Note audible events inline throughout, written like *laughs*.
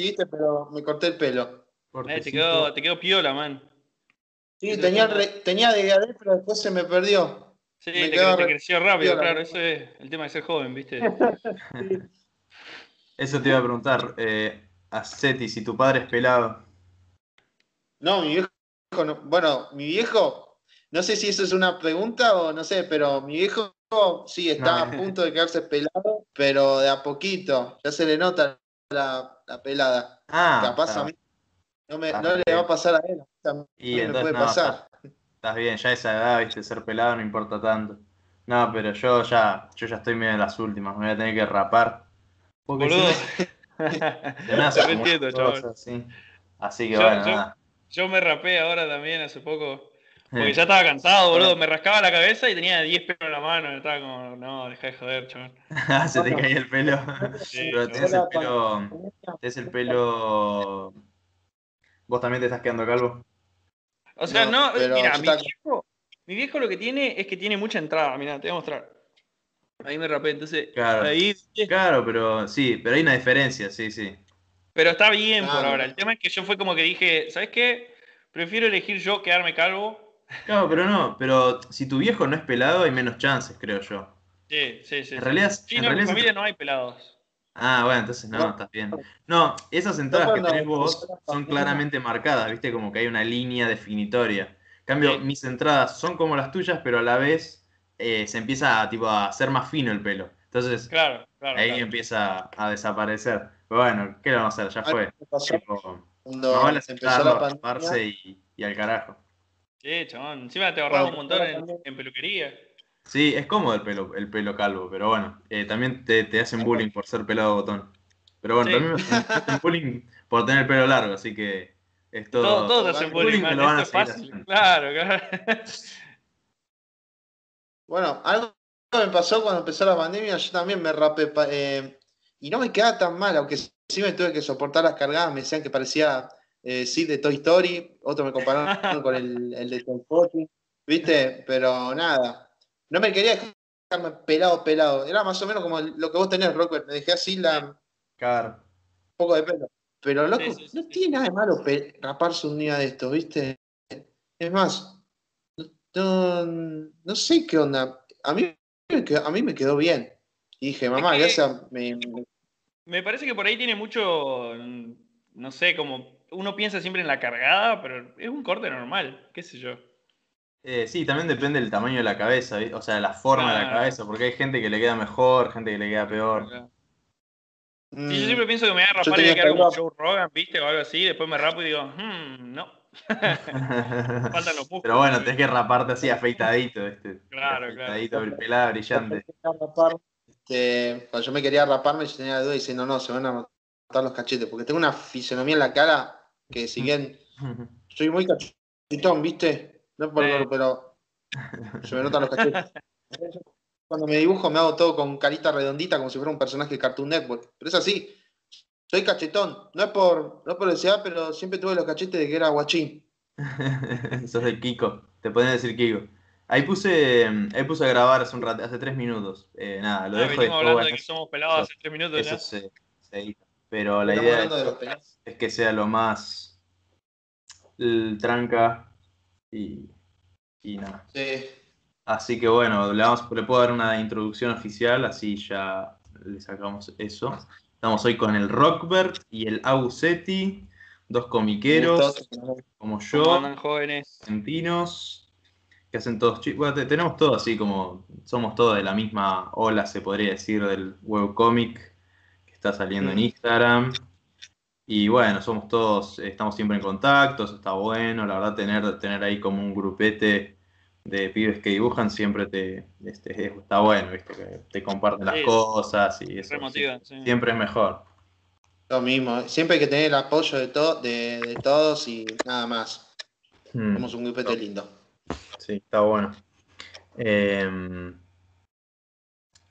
viste, pero me corté el pelo. Eh, te, quedó, te quedó piola, man. Sí, tenía, tenía de pero después se me perdió. Sí, te, creció rápido, claro, eso es el tema de ser joven, ¿viste? *laughs* Eso te iba a preguntar, eh, a Seti, si tu padre es pelado. No, mi viejo, bueno, mi viejo, no sé si eso es una pregunta o no sé, pero mi viejo sí está a punto de quedarse pelado, pero de a poquito, ya se le nota la, pelada. Ah, Capaz a mí no, me, no le va a pasar a él, y me puede pasar. Estás bien, ya esa edad, viste, ser pelado no importa tanto. No, pero yo ya, yo ya estoy medio en las últimas, me voy a tener que rapar. Porque Boludo. Si *laughs* Así que bueno, nada. Yo me rapé ahora también hace poco. Porque ya estaba cansado, boludo. Me rascaba la cabeza y tenía 10 pelos en la mano. Estaba como, no, deja de joder, chaval. *laughs* Se te caía el pelo. Pero tenés el pelo. Tenés el pelo. ¿Vos también te estás quedando calvo? O sea, no, mira, mi viejo, mi viejo lo que tiene es que tiene mucha entrada. Mira, te voy a mostrar. Ahí me rapé, entonces. Claro, ahí... claro, pero sí, pero hay una diferencia, sí, sí. Pero está bien por ahora. El tema es que yo fue como que dije, ¿sabes qué? Prefiero elegir yo quedarme calvo. Claro, pero no, pero si tu viejo no es pelado hay menos chances, creo yo. Sí, sí, sí. En realidad, en, en mi familia no hay pelados. Ah, bueno, entonces no, estás bien. No, esas entradas que tenés vos son claramente marcadas, viste, como que hay una línea definitoria. En cambio, mis entradas son como las tuyas, pero a la vez eh, se empieza a, tipo, a hacer más fino el pelo. Entonces, claro, ahí empieza a desaparecer bueno, ¿qué le vamos a hacer? Ya fue. Tipo, Cuando empezó la pandemia. Y, y, al carajo. Sí, chabón. Encima te ahorraba un montón en, peluquería. Sí, es cómodo el pelo, el pelo calvo, pero bueno, eh, también te, te, hacen bullying por ser pelado botón. Pero bueno, también me hacen *laughs* bullying por tener el pelo largo, así que es todo. Todos hacen bullying, bullying man, esto es fácil. Claro, claro. Bueno, algo me pasó cuando empezó la pandemia, yo también me rapé. Eh, y no me quedaba tan mal, aunque sí me tuve que soportar las cargadas, me decían que parecía eh, sí de Toy Story, otro me compararon *laughs* con el, el de Toy Story, ¿viste? Pero nada, no me quería dejarme pelado, pelado, era más o menos como lo que vos tenés, Robert, me dejé así la... Claro. Un poco de pelo. Pero loco, no tiene nada de malo raparse un día de esto, ¿viste? Es más, no, no sé qué onda. A mí, a mí me quedó bien. Y dije, mamá, gracias, me, me parece que por ahí tiene mucho, no sé, como uno piensa siempre en la cargada, pero es un corte normal, qué sé yo. Eh, sí, también depende del tamaño de la cabeza, o sea, la forma de la cabeza, porque hay gente que le queda mejor, gente que le queda peor. yo mm. siempre pienso que me voy a rapar y voy a quedar como Joe Rogan, ¿viste? O algo así, después me rapo y digo, hmm, no. *laughs* Faltan los Pero bueno, tenés que raparte así afeitadito, este. Claro, afeitadito, claro. pelada, brillante. Este, cuando yo me quería raparme, yo tenía la duda y diciendo, no, no, se van a matar los cachetes, porque tengo una fisonomía en la cara que si bien soy muy cachetón, ¿viste? No por pero se me notan los cachetes. Cuando me dibujo me hago todo con carita redondita como si fuera un personaje de Cartoon Network. Pero es así. Soy cachetón. No es por, no por desear, pero siempre tuve los cachetes de que era guachín. *laughs* Sos de Kiko. Te pueden decir Kiko. Ahí puse, ahí puse a grabar hace un rato, hace tres minutos. Eh, nada, lo ah, dejo de hablando de que somos pelados hace tres minutos. Eso se, se Pero la idea es, que sea lo más tranca y, y nada. Sí. Así que bueno, le, vamos, le puedo dar una introducción oficial, así ya le sacamos eso. Estamos hoy con el Rockbert y el Ausetti, dos comiqueros, como yo, jóvenes argentinos que hacen todos Bueno, tenemos todo así como. Somos todos de la misma ola, se podría decir, del webcomic está saliendo en. Instagram. Y bueno, somos todos, estamos siempre en contacto, eso está bueno. La verdad, tener, tener ahí como un grupete de pibes que dibujan siempre te este, está bueno, ¿viste? Que te comparten las cosas y eso. Siempre es mejor. Lo mismo, siempre hay que tener el apoyo de, de, todos y nada más. Hmm. Somos un grupete lindo. Sí, está bueno. Em,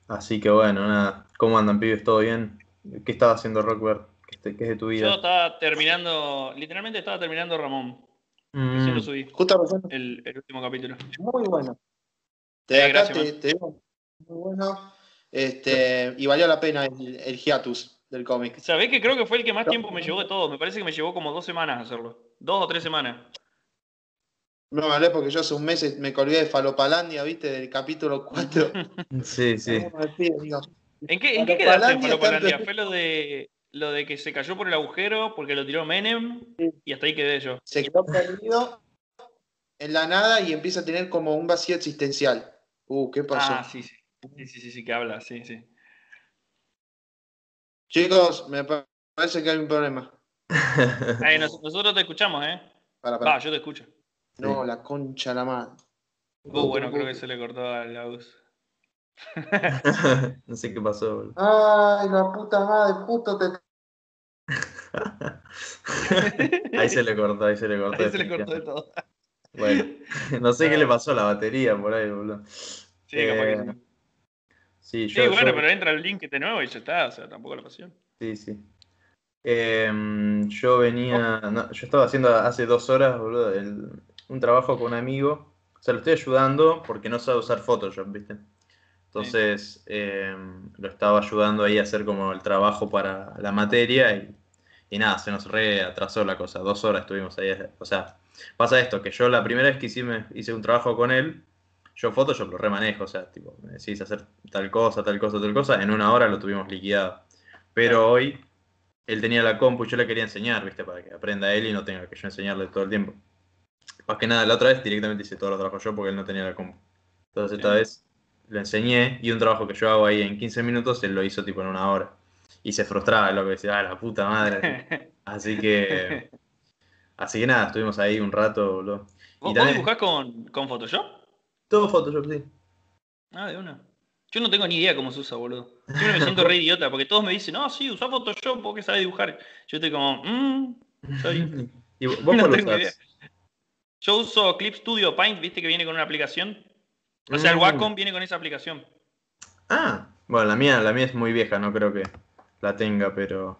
así que bueno, nada. ¿Cómo andan, pibes? ¿Todo bien? ¿Qué estaba haciendo Rockbert? ¿Qué, es de tu vida? Yo estaba terminando, literalmente estaba terminando Ramón. Mm. lo subí. Justo el, el, último capítulo. Muy bueno. Te, acá te, muy bueno. Este, y valió la pena el, hiatus. del cómic. Sabés que creo que fue el que más tiempo me llevó de todo. Me parece que me llevó como dos semanas hacerlo. Dos o tres semanas. No, vale, porque yo hace un mes me colgué de Falopalandia, ¿viste? Del capítulo 4. *laughs* Sí, sí. ¿En qué, ¿en qué quedaste en Falopalandia? Fue lo de, lo de que se cayó por el agujero porque lo tiró Menem y hasta ahí quedé yo. Se quedó perdido en la nada y empieza a tener como un vacío existencial. Uh, ¿qué pasó? Ah, sí, sí. Sí, sí, sí, sí que habla, sí, sí. Chicos, me parece que hay un problema. *laughs* nosotros te escuchamos, ¿eh? Para, para. Va, yo te escucho. No, la concha la madre. Uh, bueno, creo que se le cortó a la *laughs* no sé qué pasó. Ay, la puta madre, puto te. ahí se le cortó, ahí se le cortó. Ahí se le cortó de todo. Bueno, no sé qué le pasó a la batería por ahí, boludo. Sí, capaz que eh, Sí, yo, sí bueno, pero entra el link de nuevo y ya está, o sea, tampoco la pasión. Sí, sí. Em, yo venía, yo estaba haciendo hace dos horas, boludo, un trabajo con un amigo. O sea, lo estoy ayudando porque no sabe usar Photoshop, ¿viste? Entonces, em, lo estaba ayudando ahí a hacer como el trabajo para la materia y, y nada, se nos reatrasó la cosa. Dos horas estuvimos ahí. O sea, pasa esto, que yo la primera vez que hice, hice un trabajo con él, yo Photoshop lo remanejo, o sea, tipo, me decís hacer tal cosa, tal cosa, tal cosa, en una hora lo tuvimos liquidado. Pero hoy él tenía la compu y yo le quería enseñar, ¿viste? Para que aprenda él y no tenga que yo enseñarle todo el tiempo. Más que nada, la otra vez directamente hice todo el trabajo yo porque él no tenía la compu. Entonces esta vez lo enseñé y un trabajo que yo hago ahí en 15 minutos, él lo hizo tipo en una hora. Y se frustraba lo que decía, ah, la puta madre. *laughs* Así que. Así que nada, estuvimos ahí un rato, boludo. ¿Vos, también... dibujás con, con Photoshop? Todo Photoshop, sí. Ah, de una. Yo no tengo ni idea cómo se usa, boludo. Yo me siento re idiota porque todos me dicen, no, sí, usa Photoshop porque sabes dibujar. Yo estoy como, mmm, soy. *laughs* ¿Y vos *laughs* no tengo idea. Yo uso Clip Studio Paint, viste que viene con una aplicación. O sea, el mm. Wacom viene con esa aplicación. Ah, bueno, la mía, la mía es muy vieja, no creo que la tenga, pero.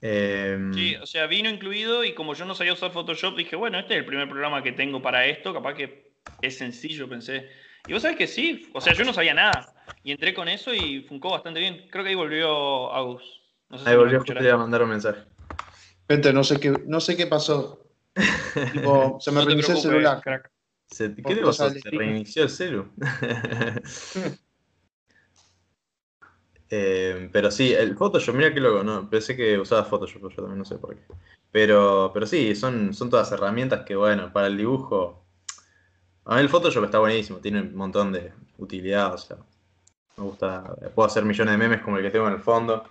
Em, sí, o sea, vino incluido y como yo no sabía usar Photoshop, dije, bueno, este es el primer programa que tengo para esto, capaz que es sencillo, pensé. Y vos sabés que sí, o sea, yo no sabía nada. Y entré con eso y funcó bastante bien. Creo que ahí volvió Agus. ahí volvió, justo a mandar un mensaje. Gente, no sé qué, no sé qué pasó. *laughs* se me reinició el celular. Crack. ¿Qué te pasó? ¿Se reinició el celu? *laughs* *laughs* eh, pero sí, el Photoshop, mira qué loco, ¿no? Pensé que usaba Photoshop, yo también no sé por qué. Pero, pero sí, son, son todas herramientas que, bueno, para el dibujo a mí el Photoshop está buenísimo, tiene un montón de utilidad, o sea, me gusta, puedo hacer millones de memes como el que tengo en el fondo.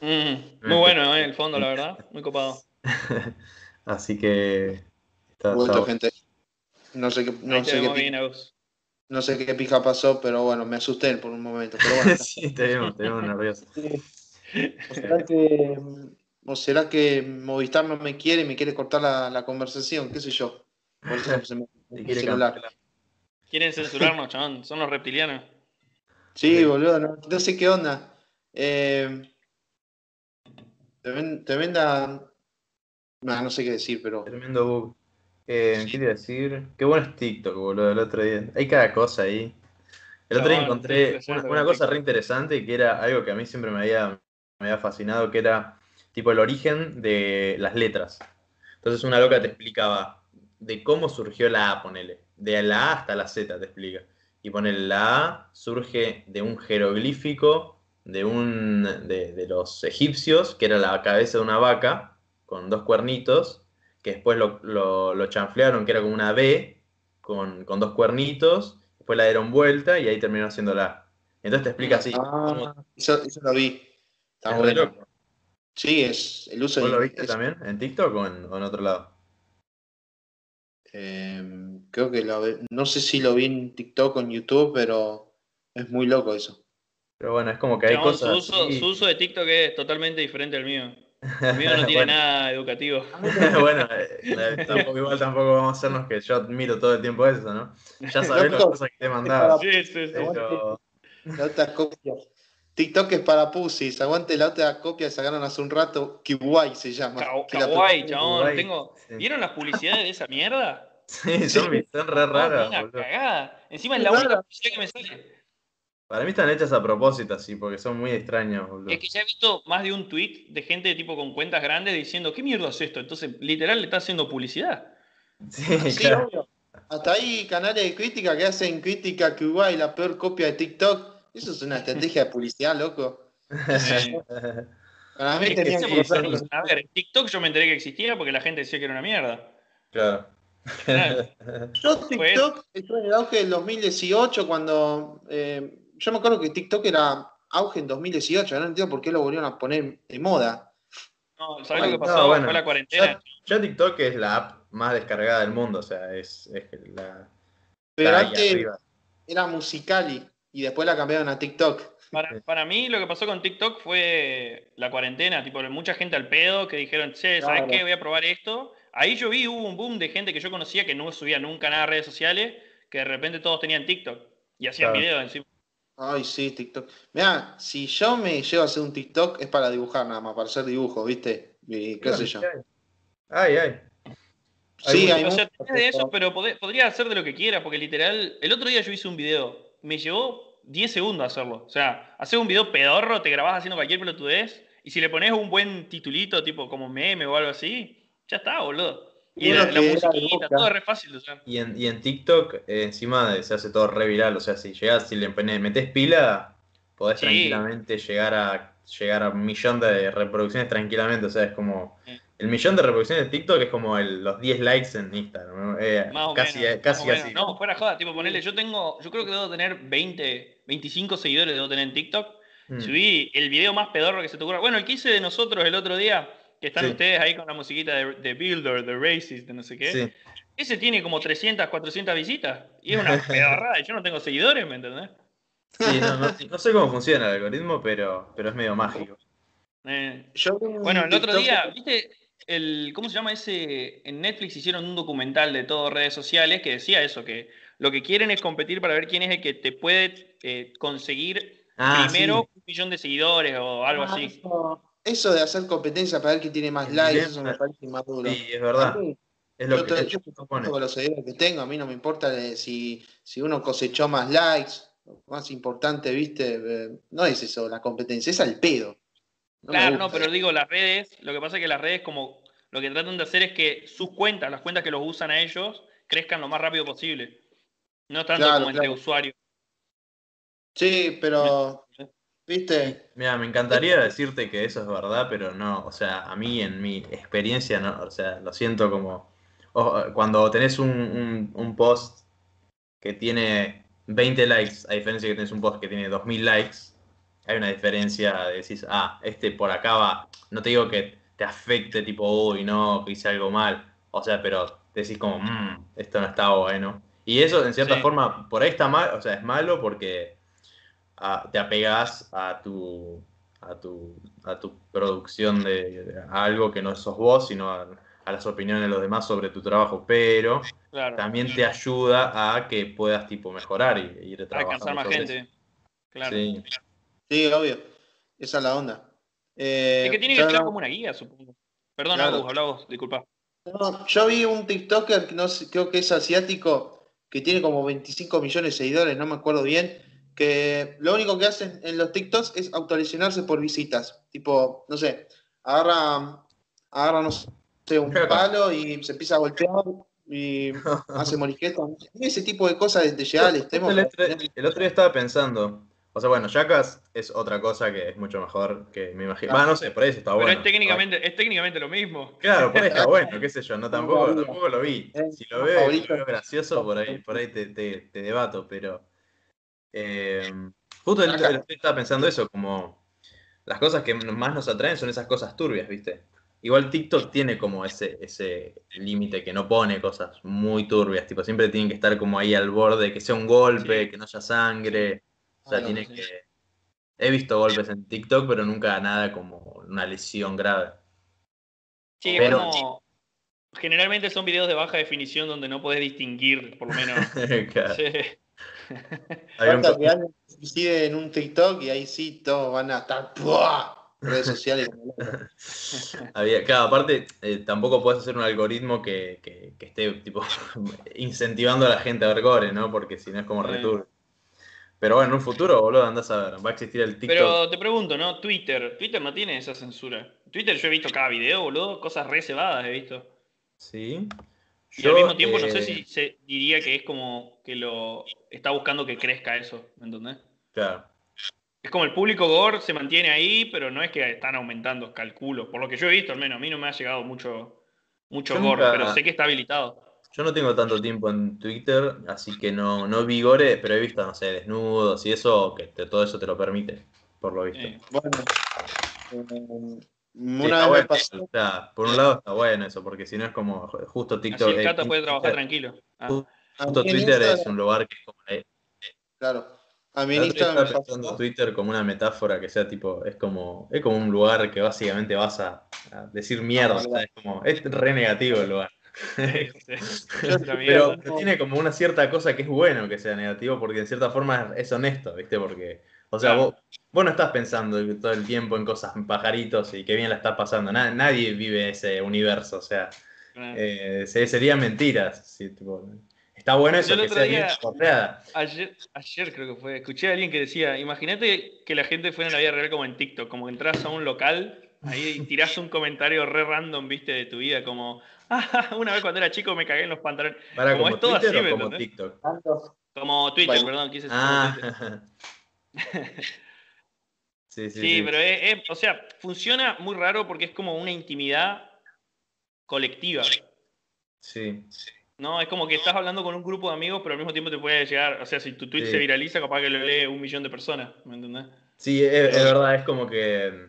Mm, muy bueno ¿eh? el fondo, la verdad, muy copado. *laughs* Así que... Está, gente. No sé qué, no sé qué, bien, no sé qué pija pasó, pero bueno, me asusté por un momento. Pero bueno, *laughs* sí, te vimos, te vimos nervioso. ¿O será, que, ¿O será que Movistar no me quiere y me quiere cortar la, la conversación? ¿Qué sé yo? Por eso se me *laughs* Quieren censurarnos, chabón. Son los reptilianos. Sí, boludo. No, sé qué onda. Eh, tremenda. No, sé qué decir, pero. Tremendo bug. Eh, ¿Qué decir? Qué bueno es TikTok, boludo. El otro día. Hay cada cosa ahí. El otro día encontré una, cosa re interesante que era algo que a mí siempre me había, me había fascinado, que era tipo el origen de las letras. Entonces una loca te explicaba de cómo surgió la A, ponele. De la A hasta la Z te explica. Y ponele, la A surge de un jeroglífico de, un, de, los egipcios, que era la cabeza de una vaca, con dos cuernitos, que después lo, lo, chanflearon, que era como una B, con, dos cuernitos, después la dieron vuelta y ahí terminó siendo la A. Entonces te explica así. Ah, eso, lo vi. Está bueno. Sí, es el uso ¿Vos lo viste también? ¿En TikTok o en otro lado? Em, creo que lo, no sé si lo vi en TikTok o en YouTube, pero es muy loco eso. Pero bueno, es como que hay cosas. Su uso, de TikTok es totalmente diferente al mío. El mío no *laughs* tiene nada educativo. *laughs* bueno, eh, tampoco, igual tampoco vamos a hacernos que yo admiro todo el tiempo eso, ¿no? Ya sabes las cosas que te he mandado. Sí, sí, sí. La otra copia. TikTok es para pussies. Aguante la otra copia que sacaron hace un rato. Kiwai se llama. Kawaii, chabón. Tengo... ¿Vieron las publicidades de esa mierda? *laughs* Sí, son, son re raras. Encima es la única publicidad que me sale. Para mí están hechas a propósito, así, porque son muy extraños, boludo. Es que ya he visto más de un tweet de gente tipo con cuentas grandes diciendo, ¿qué mierda es esto? Entonces, literal, le está haciendo publicidad. Sí, claro. Hasta hay canales de crítica que hacen crítica que Uruguay la peor copia de TikTok. Eso es una estrategia de publicidad, loco. *laughs* Para mí tenía que A ver, en TikTok yo me enteré que existía porque la gente decía que era una mierda. Claro. Yo TikTok estuve en el auge del 2018 cuando eh, yo me acuerdo que TikTok era auge en 2018, no entiendo por qué lo volvieron a poner de moda. No, ¿sabes lo que pasó? Fue la cuarentena. Ya, TikTok es la app más descargada del mundo, o sea, es, la. Pero antes era Musicali y después la cambiaron a TikTok. Para, para, mí lo que pasó con TikTok fue la cuarentena, tipo, mucha gente al pedo que dijeron, che, ¿sabes qué? Voy a probar esto. Ahí yo vi, hubo un boom de gente que yo conocía que no subía nunca nada a redes sociales, que de repente todos tenían TikTok y hacían videos encima. Ay, sí, TikTok. Mira, si yo me llevo a hacer un TikTok es para dibujar nada más, para hacer dibujos, ¿viste? Y qué sé yo. Ay, ay. Sí, hay o sea, de eso, pero podría hacer de lo que quieras, porque literal, el otro día yo hice un video, me llevó 10 segundos hacerlo. O sea, hacer un video pedorro, te grabás haciendo cualquier pelotudez, y si le pones un buen titulito, tipo como meme o algo así, ya está, boludo. Y la, musiquita, todo re fácil de usar. Y en, y en TikTok, eh, encima se hace todo re viral. O sea, si llegas, si le metes pila, podés tranquilamente llegar a llegar a un millón de reproducciones tranquilamente. O sea, es como. El millón de reproducciones de TikTok es como el, los 10 likes en Instagram. Eh, casi, casi así. No, fuera joda, tipo, ponele, yo tengo, yo creo que debo tener 20, 25 seguidores debo tener en TikTok. Mm. Subí el video más pedorro que se te ocurra. Bueno, el que hice de nosotros el otro día, que están ustedes ahí con la musiquita de, Builder, de Racist, de no sé qué. Ese tiene como 300, 400 visitas. Y es una *laughs* pedorrada. Yo no tengo seguidores, ¿me entendés? Sí, no, no, sé cómo funciona el algoritmo, pero, pero es medio mágico. Eh, bueno, el otro día, ¿viste? El, ¿Cómo se llama ese? En Netflix hicieron un documental de todo redes sociales que decía eso, que lo que quieren es competir para ver quién es el que te puede eh, conseguir ah, primero un millón de seguidores o algo ah, así eso de hacer competencia para ver quién tiene más likes, eso me parece más duro. Sí, es verdad. es lo yo, que, yo, con los seguidores que tengo, a mí no me importa si, si uno cosechó más likes, lo más importante, viste, eh, no es eso, la competencia, es al pedo. claro, no, pero digo, las redes, lo que pasa es que las redes como lo que tratan de hacer es que sus cuentas, las cuentas que los usan a ellos, crezcan lo más rápido posible. No tanto como entre usuarios. Sí, pero ¿Viste? Mira, me encantaría decirte que eso es verdad, pero no, o sea, a mí en mi experiencia, no, o sea, lo siento como, cuando tenés un, post que tiene 20 likes, a diferencia de que tenés un post que tiene 2000 likes, hay una diferencia, decís, ah, este por acá va, no te digo que te afecte tipo, uy, no, que hice algo mal, o sea, pero decís como, mmm, esto no está bueno. Y eso, en cierta forma, por ahí está mal, o sea, es malo porque te apegas a tu, a tu, a tu producción de, algo que no sos vos, sino a, las opiniones de los demás sobre tu trabajo, pero también te ayuda a que puedas tipo mejorar y, ir trabajando. Alcanzar más gente. Claro. Sí. obvio. Esa es la onda. Eh, es que tiene que ser como una guía, supongo. Perdón, claro. habla disculpa. yo vi un TikToker, no creo que es asiático, que tiene como 25 millones de seguidores, no me acuerdo bien, que lo único que hacen en los TikToks es autolesionarse por visitas. Tipo, no sé, agarra, agarra no sé, un palo y se empieza a golpear y *laughs* hace morisqueta. Ese tipo de cosas de llegar al extremo. El, otro día estaba pensando, o sea, bueno, Jackass es otra cosa que es mucho mejor que me imagino. Ah, no sé, por ahí está bueno. Pero es técnicamente, es técnicamente lo mismo. Claro, por ahí está bueno, qué sé yo, no *laughs* tampoco, tampoco lo vi. Si lo veo, lo veo gracioso, por ahí, por ahí te, te, te debato, pero eh, justo el, estaba pensando eso, como las cosas que más nos atraen son esas cosas turbias, ¿viste? Igual TikTok tiene como ese, ese límite que no pone cosas muy turbias, tipo, siempre tienen que estar como ahí al borde, que sea un golpe, que no haya sangre. O sea, tiene que. He visto golpes en TikTok, pero nunca nada como una lesión grave. Sí, pero... Generalmente son videos de baja definición donde no puedes distinguir, por lo menos. *laughs* Que alguien se en un TikTok y ahí sí todos van a estar redes sociales. *laughs* Había, claro, aparte, eh, tampoco puedes hacer un algoritmo que, esté tipo *laughs* incentivando a la gente a ver gore, ¿no? Porque si no es como retur. Pero bueno, en un futuro, boludo, andás a ver, va a existir el TikTok. Pero te pregunto, ¿no? Twitter. Twitter no tiene esa censura. Twitter yo he visto cada video, boludo, cosas re cebadas he visto. Sí. Y al mismo tiempo no sé si eh, se diría que es como que lo está buscando que crezca eso, ¿me entendés? Claro. Es como el público gore se mantiene ahí, pero no es que están aumentando, calculo. Por lo que yo he visto, al menos, a mí no me ha llegado mucho, mucho gore, pero sé que está habilitado. Yo no tengo tanto tiempo en Twitter, así que no, no vi gore, pero he visto, no sé, desnudos y eso, que todo eso te lo permite, por lo visto. bueno, eh, una vez por un lado está bueno eso, porque si no es como justo TikTok. Así el Cata puede trabajar tranquilo. Ah. Justo, Twitter es un lugar que es como. claro. A mí Instagram pensando Twitter como una metáfora que sea tipo, es como, es como un lugar que básicamente vas a, decir mierda, es como, es re negativo el lugar. *laughs* pero, tiene como una cierta cosa que es bueno que sea negativo porque en cierta forma es honesto, ¿viste? Porque, o sea, vos, no estás pensando todo el tiempo en cosas, en pajaritos y qué bien la estás pasando. nadie vive ese universo, o sea, eh, sería mentiras. está bueno eso, que sea bien ayer, ayer creo que fue, escuché a alguien que decía, imagínate que la gente fuera en la vida real como en TikTok, como entras a un local Ahí *laughs* tirás un comentario re random, viste, de tu vida, como, *laughs* ah, una vez cuando era chico me cagué en los pantalones. como, es todo así, como TikTok? Como Twitter, perdón, quise decir. Ah. *laughs* *laughs* sí, sí, sí, pero es, o sea, funciona muy raro porque es como una intimidad colectiva. Sí. No, es como que estás hablando con un grupo de amigos, pero al mismo tiempo te puede llegar, o sea, si tu tweet se viraliza, capaz que lo lee un millón de personas, ¿me entendés? Sí, es verdad, es como que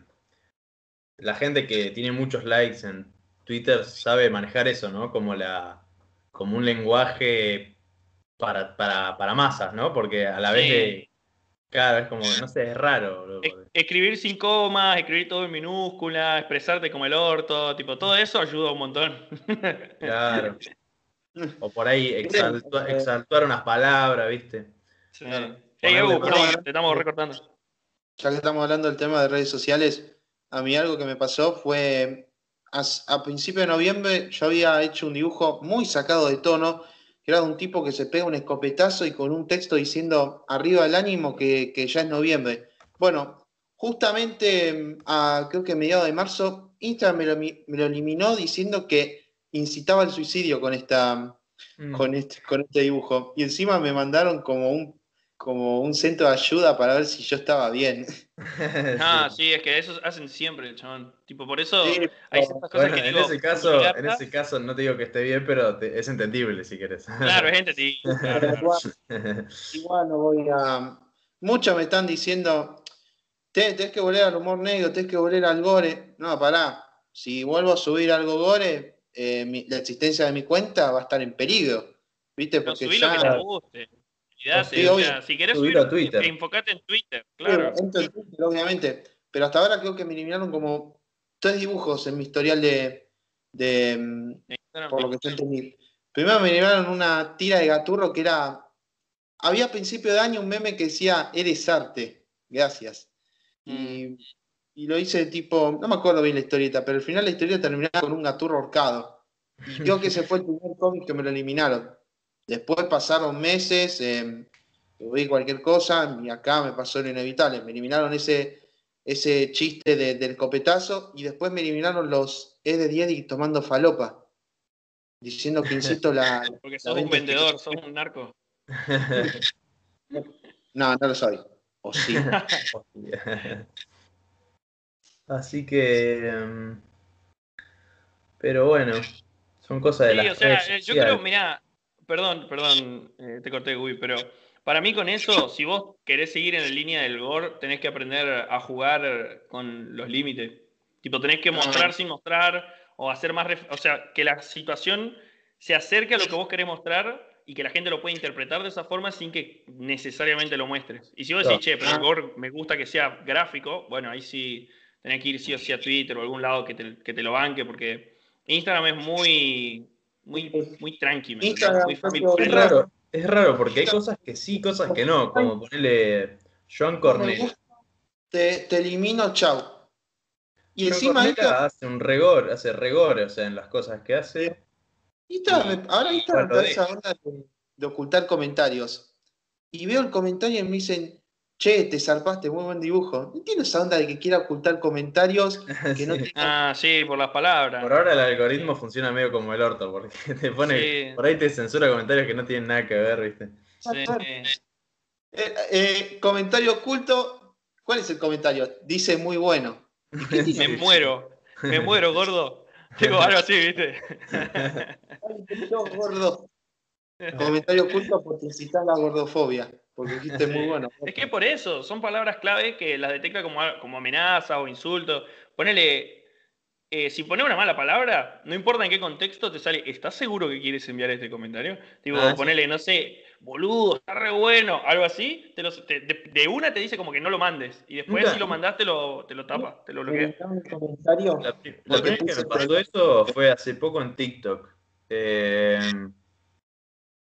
la gente que tiene muchos likes en Twitter sabe manejar eso, ¿no? Como la como un lenguaje para, para, masas, ¿no? Porque a la vez de. Claro, es como, no sé, es raro. Escribir sin comas, escribir todo en minúscula, expresarte como el orto, tipo, todo eso ayuda un montón. *laughs* Claro. O por ahí exaltuar, unas palabras, ¿viste? Sí. Hey, perdón, te estamos recortando. Ya que estamos hablando del tema de redes sociales, a mí algo que me pasó fue, a, principio de noviembre yo había hecho un dibujo muy sacado de tono, que era de un tipo que se pega un escopetazo y con un texto diciendo arriba el ánimo que, ya es noviembre. Bueno, justamente a, creo que a mediados de marzo, Instagram me lo, eliminó diciendo que incitaba al suicidio con, esta, mm. con, este, con este dibujo. Y encima me mandaron como un como un centro de ayuda para ver si yo estaba bien. *laughs* Ah, sí, es que eso hacen siempre, chabón. Tipo, por eso hay ciertas cosas que en ese caso, en ese caso no te digo que esté bien, pero es entendible si quieres. Claro, es entendible. *laughs* igual, no voy a. Muchos me están diciendo, tenés que volver al humor negro, tenés que volver al gore. No, pará. Si vuelvo a subir algo gore, eh, la existencia de mi cuenta va a estar en peligro. ¿Viste? Porque ya... lo que te guste si querés subir a Twitter. enfocate en Twitter, claro. obviamente. Pero hasta ahora creo que me eliminaron como tres dibujos en mi historial de. de por lo que estoy entendiendo. Primero me eliminaron una tira de gaturro que era. Había a principio de año un meme que decía: Eres arte, gracias. Y, mm. y, lo hice tipo. No me acuerdo bien la historieta, pero al final la historieta terminaba con un gaturro ahorcado. Y creo que ese fue el primer cómic que me lo eliminaron. Después pasaron meses, eh, vi cualquier cosa y acá me pasó lo inevitable. Me eliminaron ese, ese chiste del copetazo y después me eliminaron los E de Diedi tomando falopa. Diciendo que insisto la. *laughs* Porque sos un vendedor, sos un narco. no, no lo soy. O sí. *laughs* Así que. Em, pero bueno, son cosas de sí, o sea, yo creo, mirá, Perdón, perdón, eh, te corté, Guy, pero para mí con eso, si vos querés seguir en la línea del gore, tenés que aprender a jugar con los límites. Tipo, tenés que mostrar sin mostrar o hacer más... O sea, que la situación se acerque a lo que vos querés mostrar y que la gente lo pueda interpretar de esa forma sin que necesariamente lo muestres. Y si vos decís, che, pero el gore me gusta que sea gráfico, bueno, ahí sí tenés que ir sí o sí a Twitter o algún lado que te, que te lo banque, porque Instagram es muy muy, muy tranqui, muy es raro, es raro porque hay cosas que sí, cosas que no, como ponerle Joan Cornell. Te, te elimino, chau. Y encima hace un regor, hace regor, o sea, en las cosas que hace. ahora está esa onda de, ocultar comentarios. y veo el comentario y me dicen, che, te zarpaste, muy buen dibujo. No entiendo esa onda de que quiera ocultar comentarios *laughs* que no Ah, sí, por las palabras. Por ahora el algoritmo funciona medio como el orto, porque *laughs* te pone, por ahí te censura comentarios que no tienen nada que ver, ¿viste? Sí. Eh, eh, comentario oculto, ¿cuál es el comentario? Dice muy bueno. *laughs* me muero, me muero, gordo. Tengo algo así, ¿viste? Ay, gordo. Comentario oculto porque incitar la gordofobia porque *laughs* dijiste muy bueno. es que por eso, son palabras clave que las detecta como, como amenaza o insulto. Ponele, eh, si pone una mala palabra, no importa en qué contexto, te sale, ¿estás seguro que quieres enviar este comentario? Tipo, ah, ponele, no sé, boludo, está re bueno, algo así, de, una te dice como que no lo mandes, y después si lo mandaste lo, te lo tapa, te lo bloquea. La, la primera vez que me pasó esto fue hace poco en TikTok. Eh,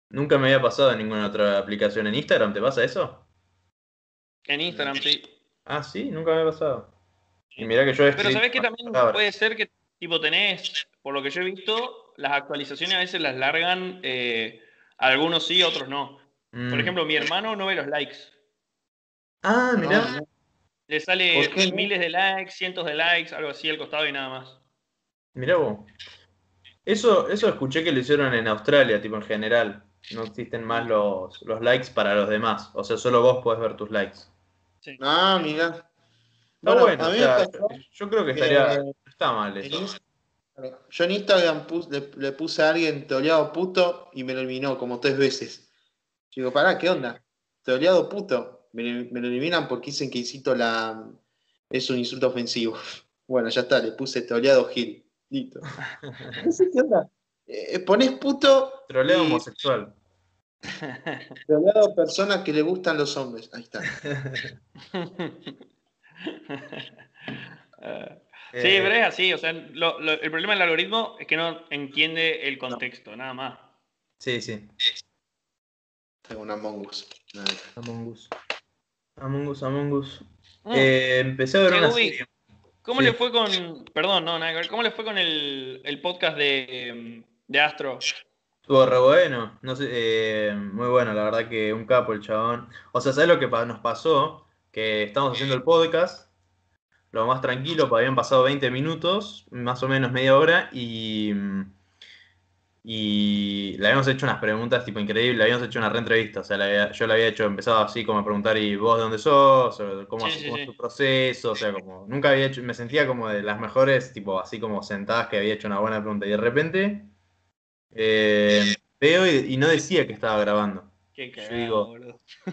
Nunca me había pasado en ninguna otra aplicación. ¿En Instagram te pasa eso? En Instagram, sí. Ah, sí, nunca me había pasado. Y mira que yo he Pero sabes que también puede ser que tipo tenés, por lo que yo he visto, las actualizaciones a veces las largan, eh, algunos sí, otros no. Por mm. ejemplo, mi hermano no ve los likes. Ah, mira. Le sale miles de likes, cientos de likes, algo así al costado y nada más. Mirá vos. Eso, eso escuché que lo hicieron en Australia, tipo en general no existen más los, likes para los demás. O sea, solo vos podés ver tus likes. Ah, mira. No, bueno, yo creo que estaría. está mal eso. Yo en Instagram le, puse a alguien teoleado puto y me lo eliminó como tres veces. Digo, pará, ¿qué onda? Teoleado puto. Me, lo eliminan porque dicen que incito la. Es un insulto ofensivo. *laughs* Bueno, ya está, le puse teoleado Gil. Listo. *laughs* No sé qué onda. Eh, pones puto. Troleo homosexual. Troleo personas que le gustan los hombres. Ahí está. *laughs* sí, pero es así. O sea, el problema del algoritmo es que no entiende el contexto, nada más. Sí, sí. Tengo un Among Us. Among Us. Among Us, Among Us. Mm. Eh, empecé a ver una serie. ¿Cómo le fue con. Perdón, no, nada ¿Cómo le fue con el, el podcast de de Astro. Estuvo re bueno, no sé, eh, muy bueno, la verdad que un capo el chabón. O sea, ¿sabes lo que nos pasó? Que estamos haciendo el podcast, lo más tranquilo, habían pasado 20 minutos, más o menos media hora, y, y le habíamos hecho unas preguntas tipo increíbles, le habíamos hecho una reentrevista, o sea, yo le había hecho, empezado así como a preguntar, ¿y vos de dónde sos? ¿Cómo, es tu proceso? O sea, como, nunca había hecho, me sentía como de las mejores, tipo así como sentadas que había hecho una buena pregunta, y de repente eh, veo y, no decía que estaba grabando. Qué cagado, digo,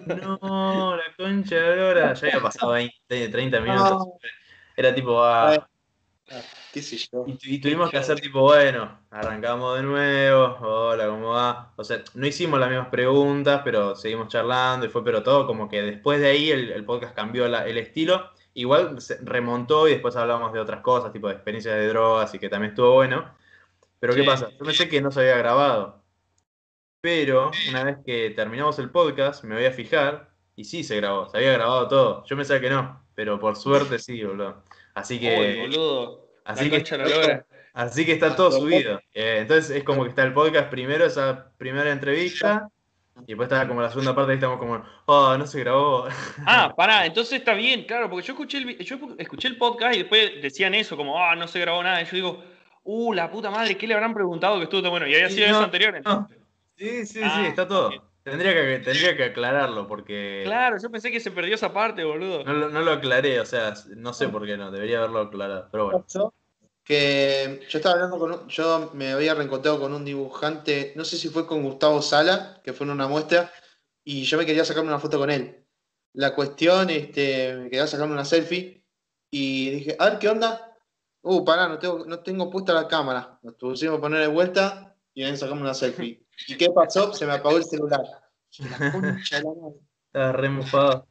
no, la concha de hora. Ya había pasado 20, 30 minutos. Era tipo, ah. ¿Qué sé yo? Y, tuvimos que hacer tipo, bueno, arrancamos de nuevo, hola, ¿cómo va? O sea, no hicimos las mismas preguntas, pero seguimos charlando y fue, pero todo como que después de ahí el, podcast cambió el estilo. Igual se remontó y después hablamos de otras cosas, tipo de experiencias de drogas y que también estuvo bueno. Pero ¿qué pasa? Yo pensé que no se había grabado. Pero una vez que terminamos el podcast, me voy a fijar y sí se grabó, se había grabado todo. Yo pensaba que no, pero por suerte sí, boludo. Así que. boludo. Así que, *laughs* así que está todo subido. Eh, entonces es como que está el podcast primero, esa primera entrevista. Y después está como la segunda parte y estamos como, oh, no se grabó. *laughs* Ah, pará, entonces está bien, claro, porque yo escuché el, yo escuché el podcast y después decían eso, como, ah, no se grabó nada. Y yo digo, uh, la puta madre, ¿qué le habrán preguntado que estuvo tan bueno? Y había sido eso anterior. Sí, sí, sí, ah, está todo. Tendría que, tendría que aclararlo porque. Claro, yo pensé que se perdió esa parte, boludo. No, no lo aclaré, o sea, no sé por qué no, debería haberlo aclarado, pero bueno. Que yo estaba hablando con. yo me había reencontrado con un dibujante, no sé si fue con Gustavo Sala, que fue en una muestra, y yo me quería sacarme una foto con él. La cuestión, este, me quería sacarme una selfie, y dije, a ver qué onda, Uh, pará, no tengo, no tengo puesta la cámara. Nos pusimos a poner de vuelta y ahí sacamos una selfie. ¿Y qué pasó? Se me apagó el celular. La *laughs* concha la madre. Remufado.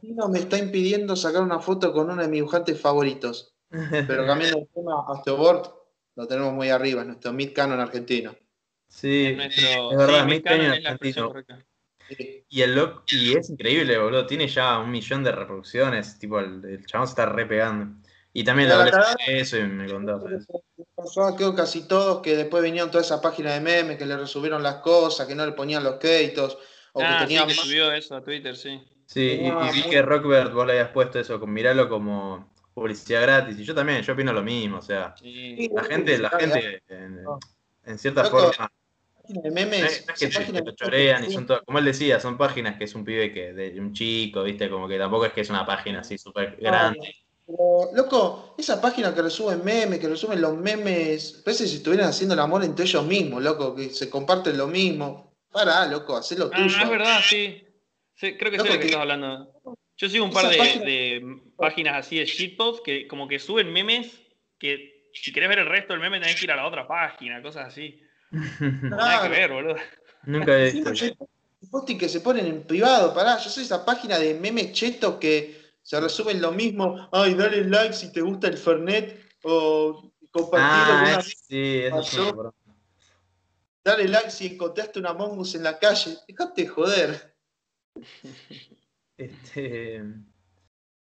No me está impidiendo sacar una foto con uno de mis dibujantes favoritos. Pero cambiando el tema, Astroboard lo tenemos muy arriba, nuestro Mid Canon argentino. Sí, es verdad, Mid Canon argentino. Y, el look, y es increíble, boludo. Tiene ya un millón de reproducciones. Tipo, el, el chabón se está repegando. Y también la eso y me contó. Pasó a creo casi todos que después vinieron toda esa página de memes que le resubieron las cosas, que no le ponían los créditos. O ah, que tenía sí, que subió eso a Twitter, sí. Sí, y, vi que Rockbert vos le habías puesto eso, miralo como publicidad gratis. Y yo también, yo opino lo mismo. O sea, la gente, la gente en, cierta forma. De memes, no es que, te, chorean y son todas, como él decía, son páginas que es un pibe que de un chico, viste, como que tampoco es que es una página así súper grande. Loco, esa página que resumen memes, que resumen los memes, parece que si estuvieran haciendo el amor entre ellos mismos, loco, que se comparten lo mismo. Pará, loco, hacé lo ah, tuyo. Ah, es verdad, sí. creo que sé de lo que estás hablando. Yo sigo un par de, páginas así de shitposts que como que suben memes que si querés ver el resto del meme tenés que ir a la otra página, cosas así. *laughs* Nada que ver, boludo. Nunca he visto. Posting que se ponen en privado, pará, yo soy esa página de memes chetos que se resumen lo mismo. Ay, dale like si te gusta el Fernet o compartirlo ah, Sí, eso Dale like si encontraste una mongus en la calle. Dejate joder. *laughs* Este,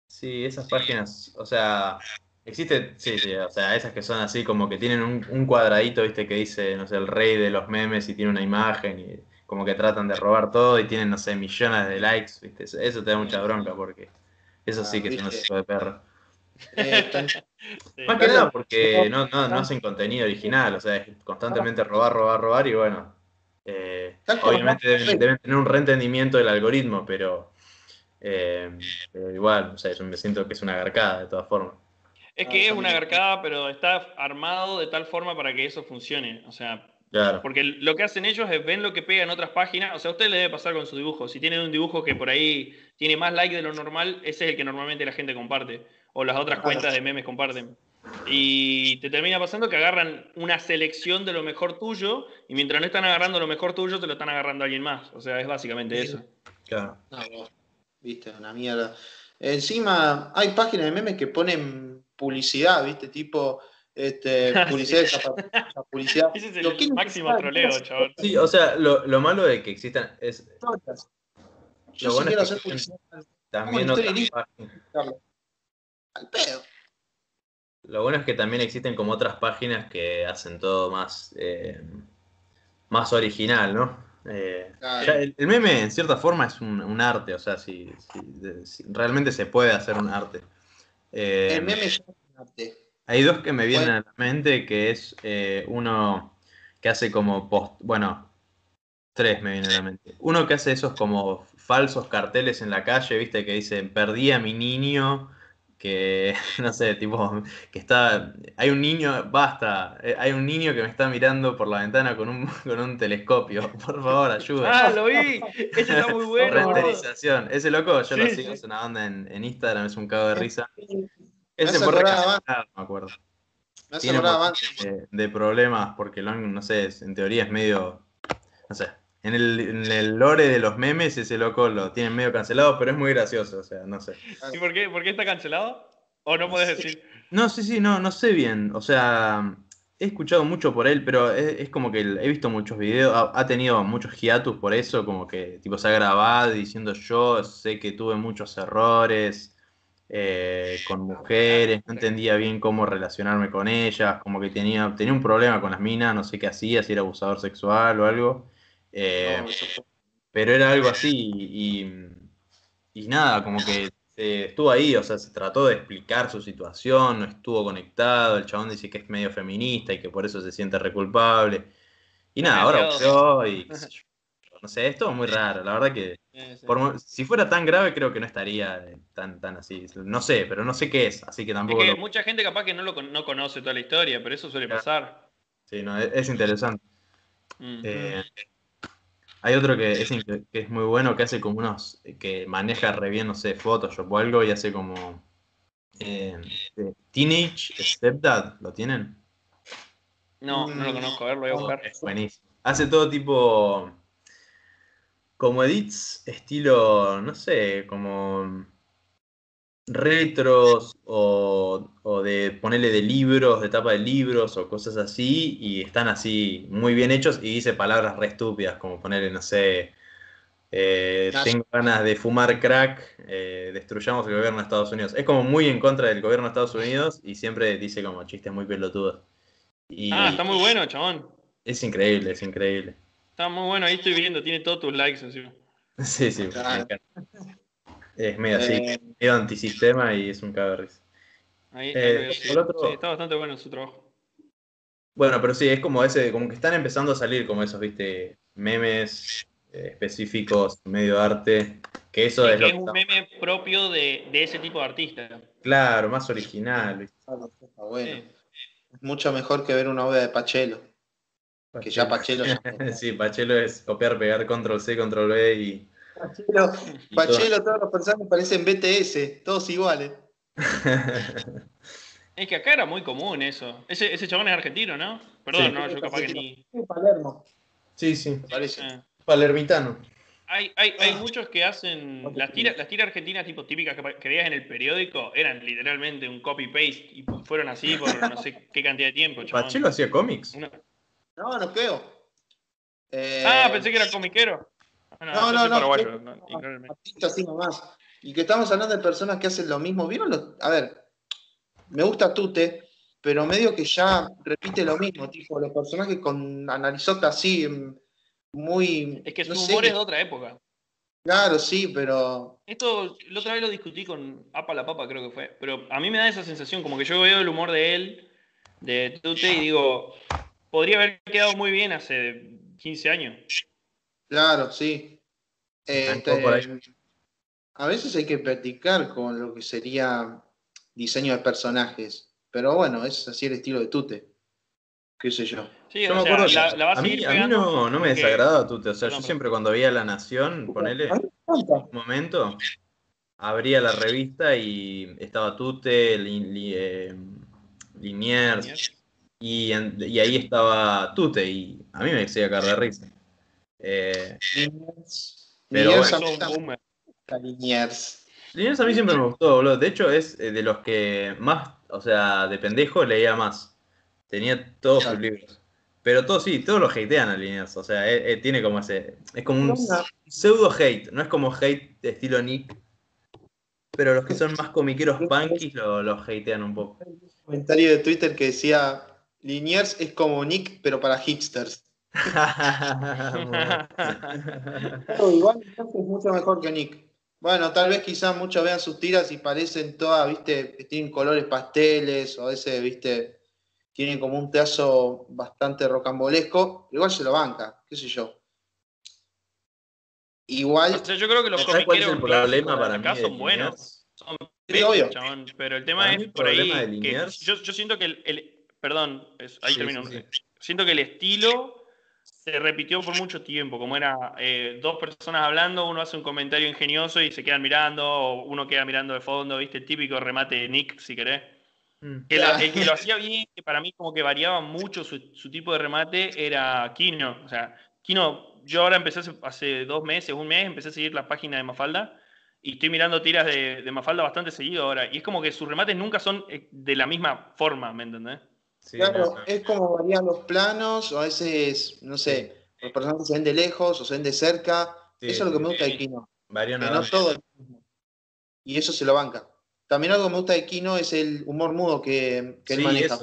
sí, esas páginas, o sea, existen, sí, sí, o sea, esas que son así como que tienen un, cuadradito, viste, que dice, no sé, el rey de los memes y tiene una imagen y como que tratan de robar todo y tienen, no sé, millones de likes, viste, eso, te da mucha bronca porque eso sí que es un hijo de perro. Eh, *laughs* Más que nada porque no, no, no hacen contenido original, o sea, es constantemente robar, robar, robar y bueno, eh, obviamente deben, deben, tener un reentendimiento del algoritmo, pero eh, pero igual, o sea, yo me siento que es una garcada de todas formas. Es que es una garcada, pero está armado de tal forma para que eso funcione. O sea, porque lo que hacen ellos es ven lo que pega en otras páginas. O sea, a usted le debe pasar con su dibujo. Si tienen un dibujo que por ahí tiene más like de lo normal, ese es el que normalmente la gente comparte. O las otras cuentas de memes comparten. Y te termina pasando que agarran una selección de lo mejor tuyo y mientras no están agarrando lo mejor tuyo, te lo están agarrando a alguien más. O sea, es básicamente eso. Claro. ¿viste? Una mierda. Encima, hay páginas de memes que ponen publicidad, ¿viste? Tipo, este, *laughs* publicidad de publicidad. *laughs* Ese es el máximo troleo, chaval. Sí, o sea, lo, lo, malo de que existan es. Yo lo bueno quiero hacer publicidad. También otras páginas. Al pedo. Lo bueno es que también existen como otras páginas que hacen todo más, eh, más original, ¿no? Eh, el, meme, en cierta forma, es un, arte, o sea, si, realmente se puede hacer un arte. Eh, el meme es un arte. Hay dos que me vienen a la mente, que es eh, uno que hace como post, bueno, tres me vienen a la mente. Uno que hace esos como falsos carteles en la calle, viste, que dicen, perdí a mi niño que, *laughs* no sé, tipo, que está, hay un niño, basta, eh, hay un niño que me está mirando por la ventana con un, *laughs* con un telescopio, por favor, ayuda. Ah, lo vi, ese está muy *laughs* bueno. Renderización, ese loco yo lo sigo, es una onda en, en, Instagram, es un cago de risa. Ese por no me acuerdo. Me Tiene de, de problemas porque, no sé, en teoría es medio, no sé, en el, lore de los memes ese loco lo tienen medio cancelado, pero es muy gracioso, o sea, no sé. ¿Y por qué, por qué está cancelado? ¿O no puedes decir? No, sí, sí, no, no sé bien. O sea, he escuchado mucho por él, pero es, como que he visto muchos videos, ha, tenido muchos hiatus por eso, como que tipo se ha grabado diciendo yo sé que tuve muchos errores eh, con mujeres, no entendía bien cómo relacionarme con ellas, como que tenía, tenía un problema con las minas, no sé qué hacía, si era abusador sexual o algo. Eh, pero era algo así *laughs* y, nada, como que estuvo ahí, o sea, se trató de explicar su situación, no estuvo conectado, el chabón dice que es medio feminista y que por eso se siente reculpable. Y nada, ahora *laughs* yo y no sé, esto es muy raro, la verdad que si fuera tan grave creo que no estaría tan, tan así, no sé, pero no sé qué es, así que tampoco... Es que mucha gente capaz que no, lo, no conoce toda la historia, pero eso suele pasar. Sí, no, es, interesante. eh, hay otro que es, que es muy bueno, que hace como unos, que maneja re bien, no sé, Photoshop o algo y hace como eh, Teenage Stepdad, ¿lo tienen? No, no lo conozco, a ver, lo voy a buscar. Es buenísimo. Hace todo tipo, como edits, estilo, no sé, como retros o, de ponerle de libros, de tapa de libros o cosas así, y están así muy bien hechos y dice palabras re estúpidas, como ponerle, no sé, eh, tengo ganas de fumar crack, eh, destruyamos el gobierno de Estados Unidos. Es como muy en contra del gobierno de Estados Unidos y siempre dice como chistes muy pelotudos. ah, está muy bueno, chabón. Es increíble, es increíble. Está muy bueno, ahí estoy viendo, tiene todos tus likes encima. Sí, sí, Es medio así, eh, medio antisistema y es un caberris. Ahí, eh, está bastante bueno su trabajo. Bueno, pero sí, es como ese, como que están empezando a salir como esos, viste, memes eh, específicos, medio arte, que eso es, es un meme propio de, ese tipo de artista. Claro, más original. ¿viste? bueno. Mucho mejor que ver una obra de Pachelo. Que ya Pachelo. *laughs* sí, Pachelo es copiar, pegar, control C, control V y. Pachelo, Pachelo todos los personajes parecen BTS, todos iguales. *laughs* es que acá era muy común eso. Ese, ese chabón es argentino, ¿no? Perdón, no, yo capaz que ni. Palermo. Sí, sí. Parece. Ah. Palermitano. Hay, hay, hay, muchos que hacen. Las tiras, las tiras argentinas tipo típicas que, que, veías en el periódico eran literalmente un copy-paste y fueron así por no sé qué cantidad de tiempo. ¿Pachelo hacía cómics? No, no creo. Eh... Ah, pensé que era comiquero. Ah, no, no, no. no, no así nomás. Y que estamos hablando de personas que hacen lo mismo. ¿Vieron? A ver, me gusta Tute, pero medio que ya repite lo mismo. Tipo, los personajes con analizota así muy. Es que su humor es de otra época. Claro, sí, pero. Esto, la otra vez lo discutí con Apa la Papa, creo que fue. Pero a mí me da esa sensación, como que yo veo el humor de él, de Tute, y digo, podría haber quedado muy bien hace 15 años. Claro, sí. Este, a veces hay que practicar con lo que sería diseño de personajes. Pero bueno, es así el estilo de Tute. Qué sé yo yo me acuerdo a, mí, no, me desagradaba Tute. O sea, yo siempre cuando veía La Nación, ponele, un momento, abría la revista y estaba Tute, eh, Liniers, y, ahí estaba Tute, y a mí me decía caer de risa. Eh, pero Liniers. Liniers a mí siempre me gustó, boludo. De hecho, es eh, de los que más, o sea, de pendejo leía más. Tenía todos sus libros. Pero todos sí, todos lo hatean a Liniers. O sea, eh, eh, tiene como ese. Es como un pseudo hate. No es como hate de estilo Nick. Pero los que son más comiqueros punkies lo, lo hatean un poco. Un comentario de Twitter que decía: Liniers es como Nick, pero para hipsters. *laughs* igual es mucho mejor que Nick. Bueno, tal vez quizás muchos vean sus tiras y parecen todas, viste, tienen colores pasteles o ese, viste, tiene como un teazo bastante rocambolesco, igual se lo banca, qué sé yo. Igual. yo creo que los comiqueros problema para acá son buenos. Son obvio. pero el tema es por ahí. Que yo, yo, siento que el. Perdón, ahí termino. Siento que el estilo se repitió por mucho tiempo, como era eh, dos personas hablando, uno hace un comentario ingenioso y se quedan mirando, o uno queda mirando de fondo, ¿viste? El típico remate de Nick, si querés. Mm. el que lo hacía bien, que para mí como que variaba mucho su, tipo de remate, era Kino. O sea, Kino, yo ahora empecé hace, dos meses, un mes, empecé a seguir la página de Mafalda y estoy mirando tiras de, Mafalda bastante seguido ahora. Y es como que sus remates nunca son eh, de la misma forma, ¿me entendés? Claro, es como varían los planos, o a veces, no sé, los personajes se ven de lejos o se ven de cerca. eso es lo que me gusta de Kino. Varían no todo Y eso se lo banca. También algo que me gusta de Kino es el humor mudo que, él maneja.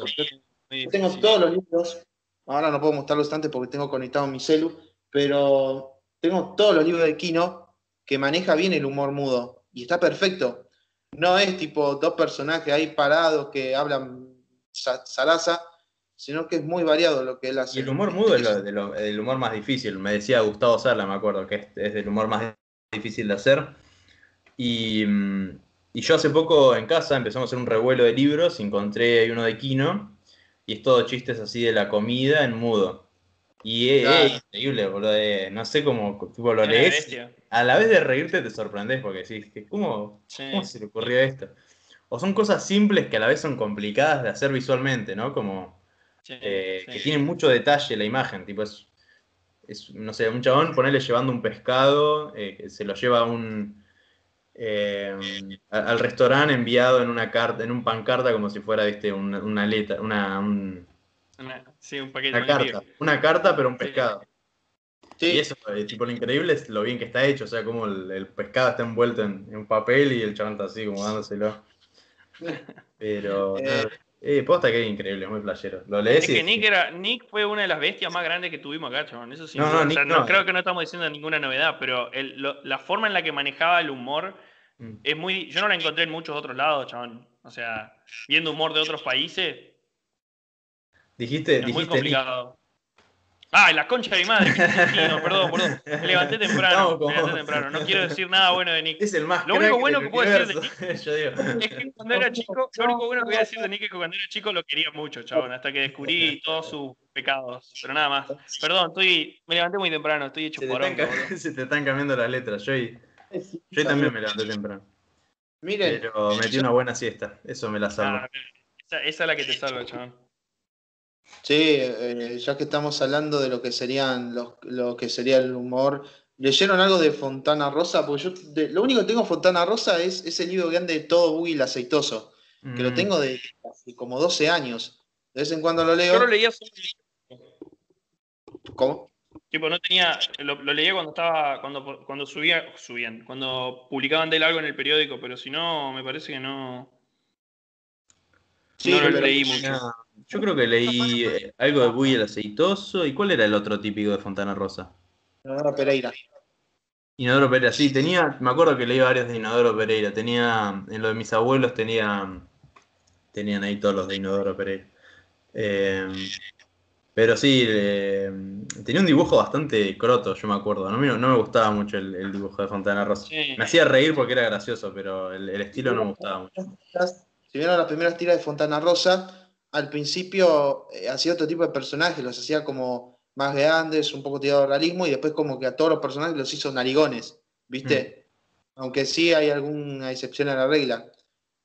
Yo tengo todos los libros, ahora no puedo mostrarlos antes porque tengo conectado mi celu, pero tengo todos los libros de Kino que maneja bien el humor mudo y está perfecto. No es tipo dos personajes ahí parados que hablan zaraza, sino que es muy variado lo que él hace. Y el humor mudo es el humor más difícil. Me decía Gustavo Sarla, me acuerdo, que es, es el humor más difícil de hacer. Y, mm, y yo hace poco en casa empezamos a hacer un revuelo de libros, encontré uno de Kino, y es todo chistes así de la comida en mudo. Y es, increíble, boludo. no sé cómo tipo, lo lees. A la vez de reírte te sorprendes porque decís, ¿cómo, ¿cómo se le ocurrió esto? O son cosas simples que a la vez son complicadas de hacer visualmente, ¿no? Como eh, que tienen mucho detalle la imagen. Tipo, es, no sé, un chabón ponerle llevando un pescado, eh, que se lo lleva a un eh, al restaurante enviado en una carta, en un pancarta como si fuera, viste, una, una letra, una, un, sí, un paquete una carta, una carta pero un pescado. Y eso, tipo, lo increíble es lo bien que está hecho, o sea, como el, pescado está envuelto en, papel y el chabón está así como dándoselo. Pero. *laughs* Eh, Eh, posta que es increíble, muy playero. Lo lees es que Nick, era, Nick fue una de las bestias más grandes que tuvimos acá, chabón. Eso sí. No, no, no, creo que no estamos diciendo ninguna novedad, pero la forma en la que manejaba el humor mm. es muy. Yo no la encontré en muchos otros lados, chabón. O sea, viendo humor de otros países. Dijiste. Es muy complicado. Ah, la concha de mi madre. perdón, perdón. *laughs* Me levanté temprano. Me levanté temprano. No quiero decir nada bueno de Nick. Es el más Lo único bueno que puedo decir de Nick *laughs* es que cuando era chico, lo único bueno que voy a decir de Nick es que cuando era chico lo quería mucho, chabón, hasta que descubrí *laughs* todos sus pecados. Pero nada más. Perdón, estoy, me levanté muy temprano, estoy hecho por Se te están cambiando las letras. Yo, yo también me levanté temprano. Miren. Pero metí una buena siesta. Eso me la salva. Ah, esa, esa es la que te salva, chabón. Sí, eh, ya que estamos hablando de lo que serían los, lo que sería el humor, ¿leyeron algo de Fontana Rosa? Porque yo lo único que tengo de Fontana Rosa es ese libro grande de todo Boogie el aceitoso, que lo mm. tengo de como 12 años. De vez en cuando lo leo. Yo lo leía ¿Cómo? Tipo, no tenía. Lo, leía cuando estaba. Cuando, cuando subía, subían. Cuando publicaban de él algo en el periódico, pero si no, me parece que no. Sí, no lo leí mucho. Yo creo que leí eh, algo de Buy el aceitoso. ¿Y cuál era el otro típico de Fontana Rosa? Inodoro Pereira. Inodoro Pereira, sí, tenía, me acuerdo que leí varios de Inodoro Pereira. Tenía, en lo de mis abuelos tenía, tenían ahí todos los de Inodoro Pereira. Em, pero sí, tenía un dibujo bastante croto, yo me acuerdo. No me, no me gustaba mucho el, dibujo de Fontana Rosa. Me hacía reír porque era gracioso, pero el, el estilo no me gustaba mucho. Si vieron las primeras tiras de Fontana Rosa, al principio eh, hacía otro tipo de personajes, los hacía como más grandes, un poco tirado al realismo, y después como que a todos los personajes los hizo narigones, ¿viste? Mm. Aunque sí hay alguna excepción a la regla.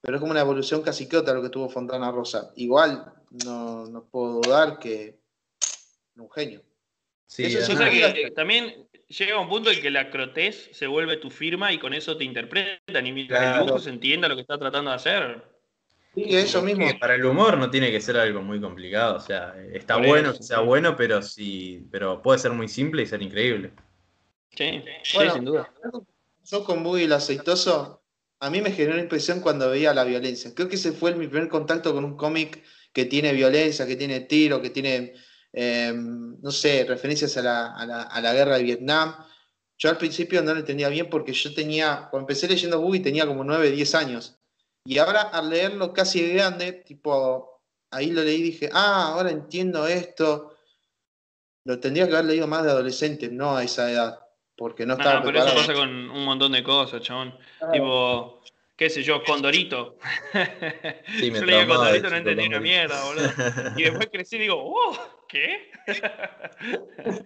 Pero es como una evolución casi que otra lo que tuvo Fontana Rosa. Igual, no, puedo dudar que un genio. Sí, eso sí que también llega un punto en que la crotez se vuelve tu firma y con eso te interpretan y mientras el dibujo se entienda lo que está tratando de hacer, Sí, eso mismo. Para el humor no tiene que ser algo muy complicado. O sea, está bueno que sea bueno, pero sí, pero puede ser muy simple y ser increíble. Sí, sin duda. Yo con Buggy el aceitoso, a mí me generó impresión cuando veía la violencia. Creo que ese fue mi primer contacto con un cómic que tiene violencia, que tiene tiro, que tiene, em, no sé, referencias a la, a, la, guerra de Vietnam. Yo al principio no lo entendía bien porque yo tenía, cuando empecé leyendo Buggy tenía como 9, 10 años. Y ahora al leerlo casi de grande, tipo, ahí lo leí y dije, ah, ahora entiendo esto. Lo tendría que haber leído más de adolescente, no a esa edad, porque no estaba. No, pero eso pasa con un montón de cosas, chabón. Tipo, qué sé yo, Condorito. Sí, me yo *laughs* leí Condorito no entendí una mierda, boludo. Y después crecí y digo, oh, ¿qué? *laughs*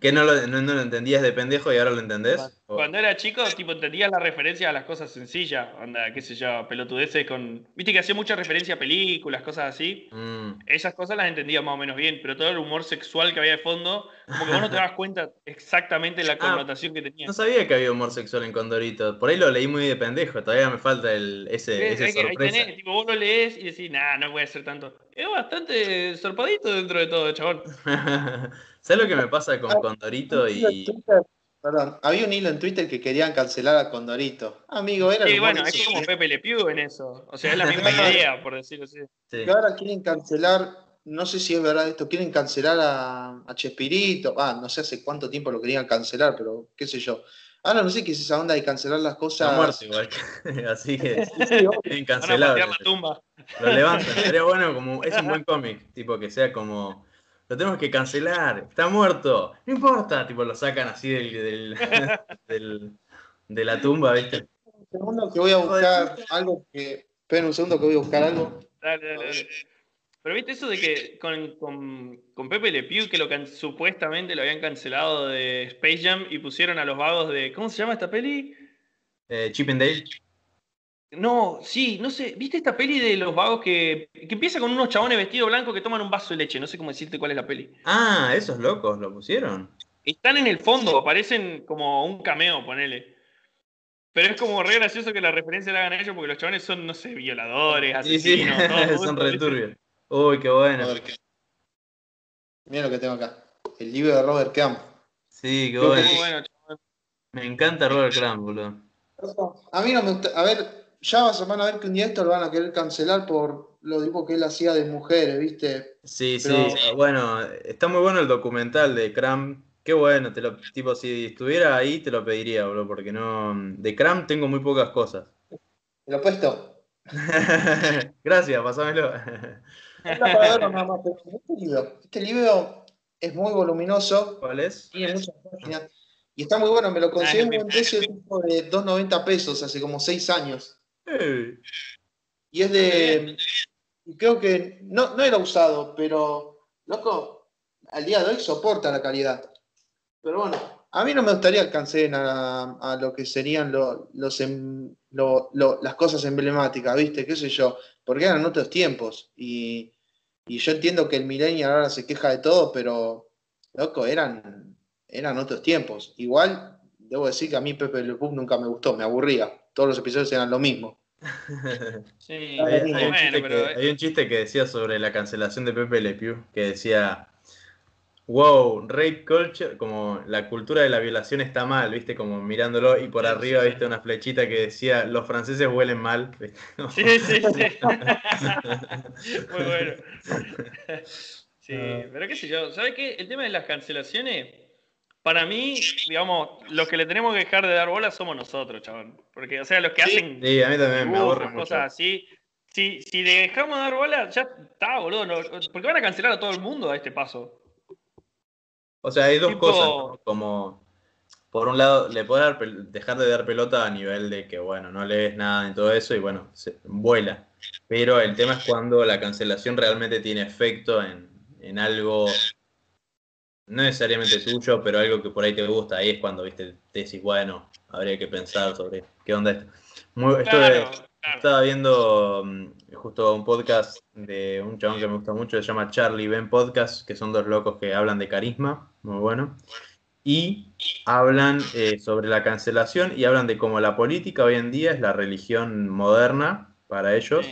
¿Que no lo, no, lo, entendías de pendejo y ahora lo entendés? Cuando era chico, tipo, entendías la referencia a las cosas sencillas, anda, qué sé yo, pelotudeces con... Viste que hacía mucha referencia a películas, cosas así. Mm. Esas cosas las entendía más o menos bien, pero todo el humor sexual que había de fondo, como que vos no te *laughs* das cuenta exactamente la ah, connotación que tenía. No sabía que había humor sexual en Condorito. Por ahí lo leí muy de pendejo, todavía me falta el, ese, ese sorpresa. Ahí tenés, tipo, vos lo lees y decís, nah, no voy a hacer tanto. Es bastante sorpadito dentro de todo, chabón. *laughs* ¿Sabes lo que me pasa con Condorito y. Perdón, había un hilo en Twitter que querían cancelar a Condorito. Amigo, era. Sí, bueno, es como Pepe Le Pew en eso. O sea, es la *laughs* misma idea, por decirlo así. Y ahora quieren cancelar, no sé si es verdad esto, quieren cancelar a, Chespirito. Ah, no sé hace cuánto tiempo lo querían cancelar, pero qué sé yo. Ahora no sé qué es esa onda de cancelar las cosas. Está muerto igual. *laughs* Así que sí, cancelar. Lo levantan. *laughs* Sería bueno como. Es un buen cómic, tipo que sea como lo tenemos que cancelar, está muerto, no importa, tipo lo sacan así *laughs* del, de la tumba, ¿viste? Un segundo que voy a buscar algo que. Esperen un segundo que voy a buscar algo. Dale, dale, dale. Pero viste eso de que con, con, Pepe Le Pew, que lo supuestamente lo habían cancelado de Space Jam y pusieron a los vagos de. ¿Cómo se llama esta peli? Eh, Chip and Dale. No, sí, no sé. ¿Viste esta peli de los vagos que, que empieza con unos chabones vestidos blancos que toman un vaso de leche? No sé cómo decirte cuál es la peli. Ah, esos locos lo pusieron. Están en el fondo, aparecen como un cameo, ponele. Pero es como re gracioso que la referencia la hagan ellos porque los chabones son, no sé, violadores, asesinos. Sí, sí. *laughs* son returbios. Uy, qué bueno. Mira lo que tengo acá. El libro de Robert Crumb. Sí, qué bueno. Me encanta Robert Crumb, boludo. A mí no me gusta. A ver, ya van a ver que un día esto lo van a querer cancelar por lo tipo que él hacía de mujeres, ¿viste? Sí, sí, bueno, está muy bueno el documental de Cram. Qué bueno, te lo, tipo, si estuviera ahí te lo pediría, bro, porque no. De Cram tengo muy pocas cosas. ¿Te lo he puesto? *laughs* Gracias, pasámelo. *laughs* este, libro. este libro es muy voluminoso. ¿Cuál es? Tiene muchas páginas. Y está muy bueno, me lo conseguí en un precio de 2.90 pesos hace como 6 años. Y es de. Creo que no, no era usado, pero, loco, al día de hoy soporta la calidad. Pero bueno, a mí no me gustaría que a, lo que serían los, em, las cosas emblemáticas, ¿viste? ¿Qué sé yo? Porque eran otros tiempos. Y, yo entiendo que el millennial ahora se queja de todo, pero, loco, eran, eran otros tiempos. Igual, debo decir que a mí Pepe Le Pug nunca me gustó, me aburría. Todos los episodios eran lo mismo. *laughs* Sí, hay, un chiste que, decía sobre la cancelación de Pepe Le Pew, que decía, wow, rape culture, como la cultura de la violación está mal, viste, como mirándolo, y por arriba, viste, una flechita que decía, los franceses huelen mal. *laughs* Sí, sí, sí. *laughs* Muy bueno. Sí, pero qué sé yo, ¿sabes qué? El tema de las cancelaciones para mí, digamos, los que le tenemos que dejar de dar bola somos nosotros, chabón. Porque, o sea, los que hacen. Sí, a mí también me aburre mucho. Cosas así. Si, si dejamos de dar bola, ya está, boludo. No, porque van a cancelar a todo el mundo a este paso. O sea, hay dos cosas, Como, por un lado, le puedo dejar de dar pelota a nivel de que, bueno, no lees nada y todo eso y, bueno, se, vuela. Pero el tema es cuando la cancelación realmente tiene efecto en, en algo no necesariamente tuyo, pero algo que por ahí te gusta, ahí es cuando viste, te decís, bueno, habría que pensar sobre qué onda esto. Muy, Estaba viendo mm, justo un podcast de un chabón que me gusta mucho, se llama Charlie Ben Podcast, que son dos locos que hablan de carisma, muy bueno. Y hablan eh, sobre la cancelación y hablan de cómo la política hoy en día es la religión moderna para ellos.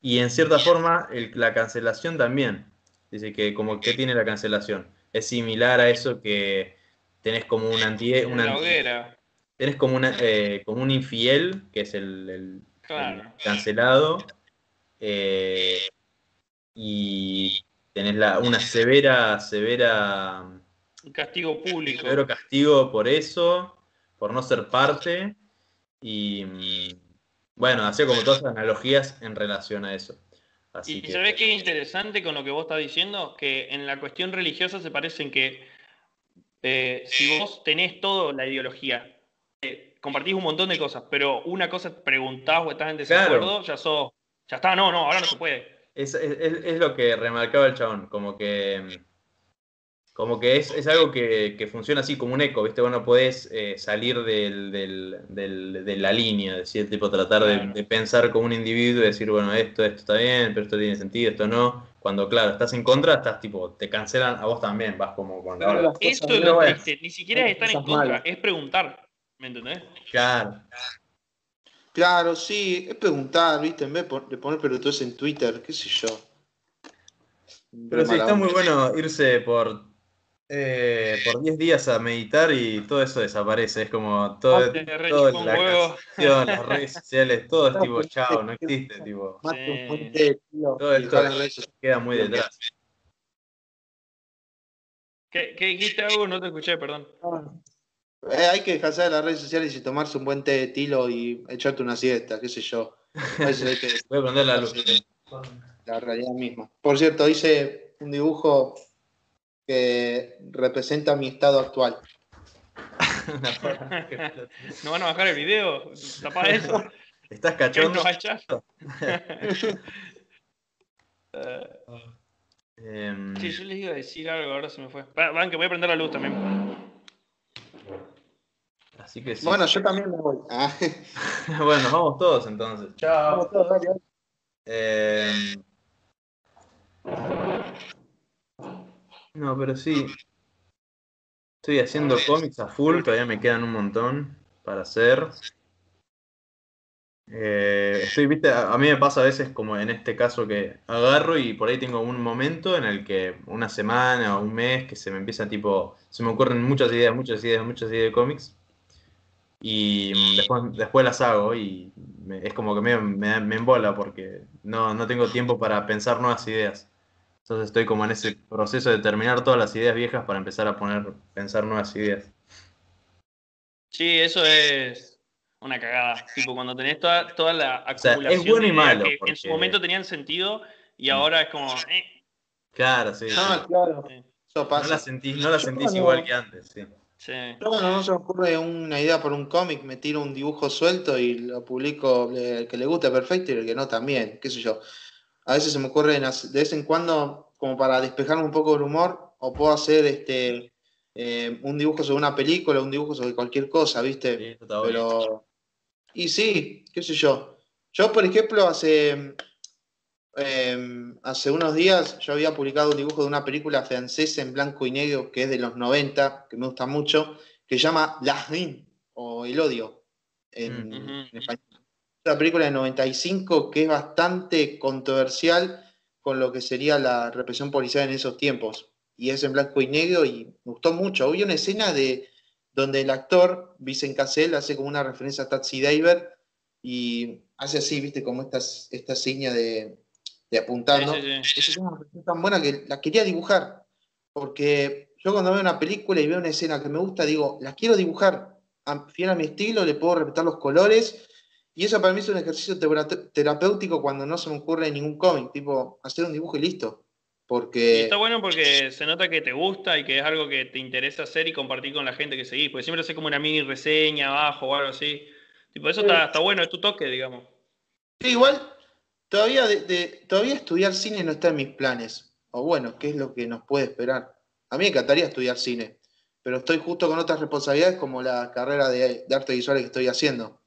Y en cierta forma la cancelación también. Dice que como que tiene la cancelación es similar a eso que tenés como un anti... Una, tenés como, una, eh, como un infiel, que es el, cancelado, eh, y tenés la, una severa, severa... Un castigo público. Severo castigo por eso, por no ser parte, y bueno, hacía como todas las analogías en relación a eso y que... ¿sabes qué es interesante con lo que vos estás diciendo? Que en la cuestión religiosa se parecen que eh, si vos tenés toda la ideología, eh, compartís un montón de cosas, pero una cosa preguntás o estás en desacuerdo, ya sos, ya está, no, no, ahora no se puede. Es, es, lo que remarcaba el chabón, como que como que es, es algo que, que, funciona así como un eco, ¿viste? Bueno, podés eh, salir del, del, de la línea, decir, tipo, tratar de, pensar como un individuo y decir, bueno, esto, esto está bien, pero esto tiene sentido, esto no. Cuando, claro, estás en contra, estás tipo, te cancelan a vos también, vas como con la... Esto es lo triste, ni siquiera es estar en contra, es preguntar, ¿me entendés? Claro. Claro, sí, es preguntar, ¿viste? En vez de poner pelotudos en Twitter, qué sé yo. Pero sí, está muy bueno irse por eh, por 10 días a meditar y todo eso desaparece. Es como todo, todo la las redes sociales, todo es *laughs* tipo chao, no existe. Tipo, todo el todo queda muy detrás. ¿Qué, ¿Qué, dijiste algo? No te escuché, perdón. Eh, hay que descansar de las redes sociales y tomarse un buen té de tilo y echarte una siesta, qué sé yo. *laughs* Voy a prender la luz. La realidad misma. Por cierto, hice un dibujo que representa mi estado actual. *laughs* *laughs* no van a bajar el video, tapa eso. *laughs* ¿Estás cachondo? Em, sí, yo les iba a decir algo, ahora se me fue. Van, que voy a prender la luz también. Así que sí. Bueno, yo también me voy. Ah. bueno, vamos todos entonces. Chao. Vamos todos. Eh... No, pero sí. Estoy haciendo cómics a full, todavía me quedan un montón para hacer. Eh, estoy, viste, a, mí me pasa a veces como en este caso que agarro y por ahí tengo un momento en el que una semana o un mes que se me empieza tipo, se me ocurren muchas ideas, muchas ideas, muchas ideas de cómics. Y después, después las hago y es como que me, me, me embola porque no, no tengo tiempo para pensar nuevas ideas. Entonces estoy como en ese proceso de terminar todas las ideas viejas para empezar a poner, pensar nuevas ideas. Sí, eso es una cagada. Tipo, cuando tenés toda, toda la acumulación es bueno y malo, que en su momento tenían sentido y mm. ahora es como. Eh. Claro, sí. Ah, claro. No la sentís, no la sentís igual que antes, sí. Sí. no se me ocurre una idea por un cómic, me tiro un dibujo suelto y lo publico, el que le guste perfecto y el que no también, qué sé yo. A veces se me ocurre de vez en cuando, como para despejarme un poco el humor, o puedo hacer este eh, un dibujo sobre una película, un dibujo sobre cualquier cosa, ¿viste? Pero. Y sí, qué sé yo. Yo, por ejemplo, hace. Em, hace unos días yo había publicado un dibujo de una película francesa en blanco y negro que es de los 90, que me gusta mucho, que se llama La o El Odio en, mm, español. Una película de 95 que es bastante controversial con lo que sería la represión policial en esos tiempos y es en blanco y negro y me gustó mucho. Hubo una escena de donde el actor, Vincent Cassel, hace como una referencia a Taxi Driver y hace así, viste, como esta, esta seña de, apuntando. Esa es una referencia tan buena que la quería dibujar, porque yo cuando veo una película y veo una escena que me gusta, digo, la quiero dibujar, fiel a mi estilo, le puedo respetar los colores, y eso para mí es un ejercicio terapéutico cuando no se me ocurre ningún cómic, tipo, hacer un dibujo y listo. Porque... está bueno porque se nota que te gusta y que es algo que te interesa hacer y compartir con la gente que seguís. Porque siempre haces como una mini reseña abajo o algo así. Tipo, eso está, bueno, es tu toque, digamos. Sí, igual, todavía, de, todavía estudiar cine no está en mis planes. O bueno, ¿qué es lo que nos puede esperar? A mí me encantaría estudiar cine, pero estoy justo con otras responsabilidades como la carrera de, de arte visual que estoy haciendo.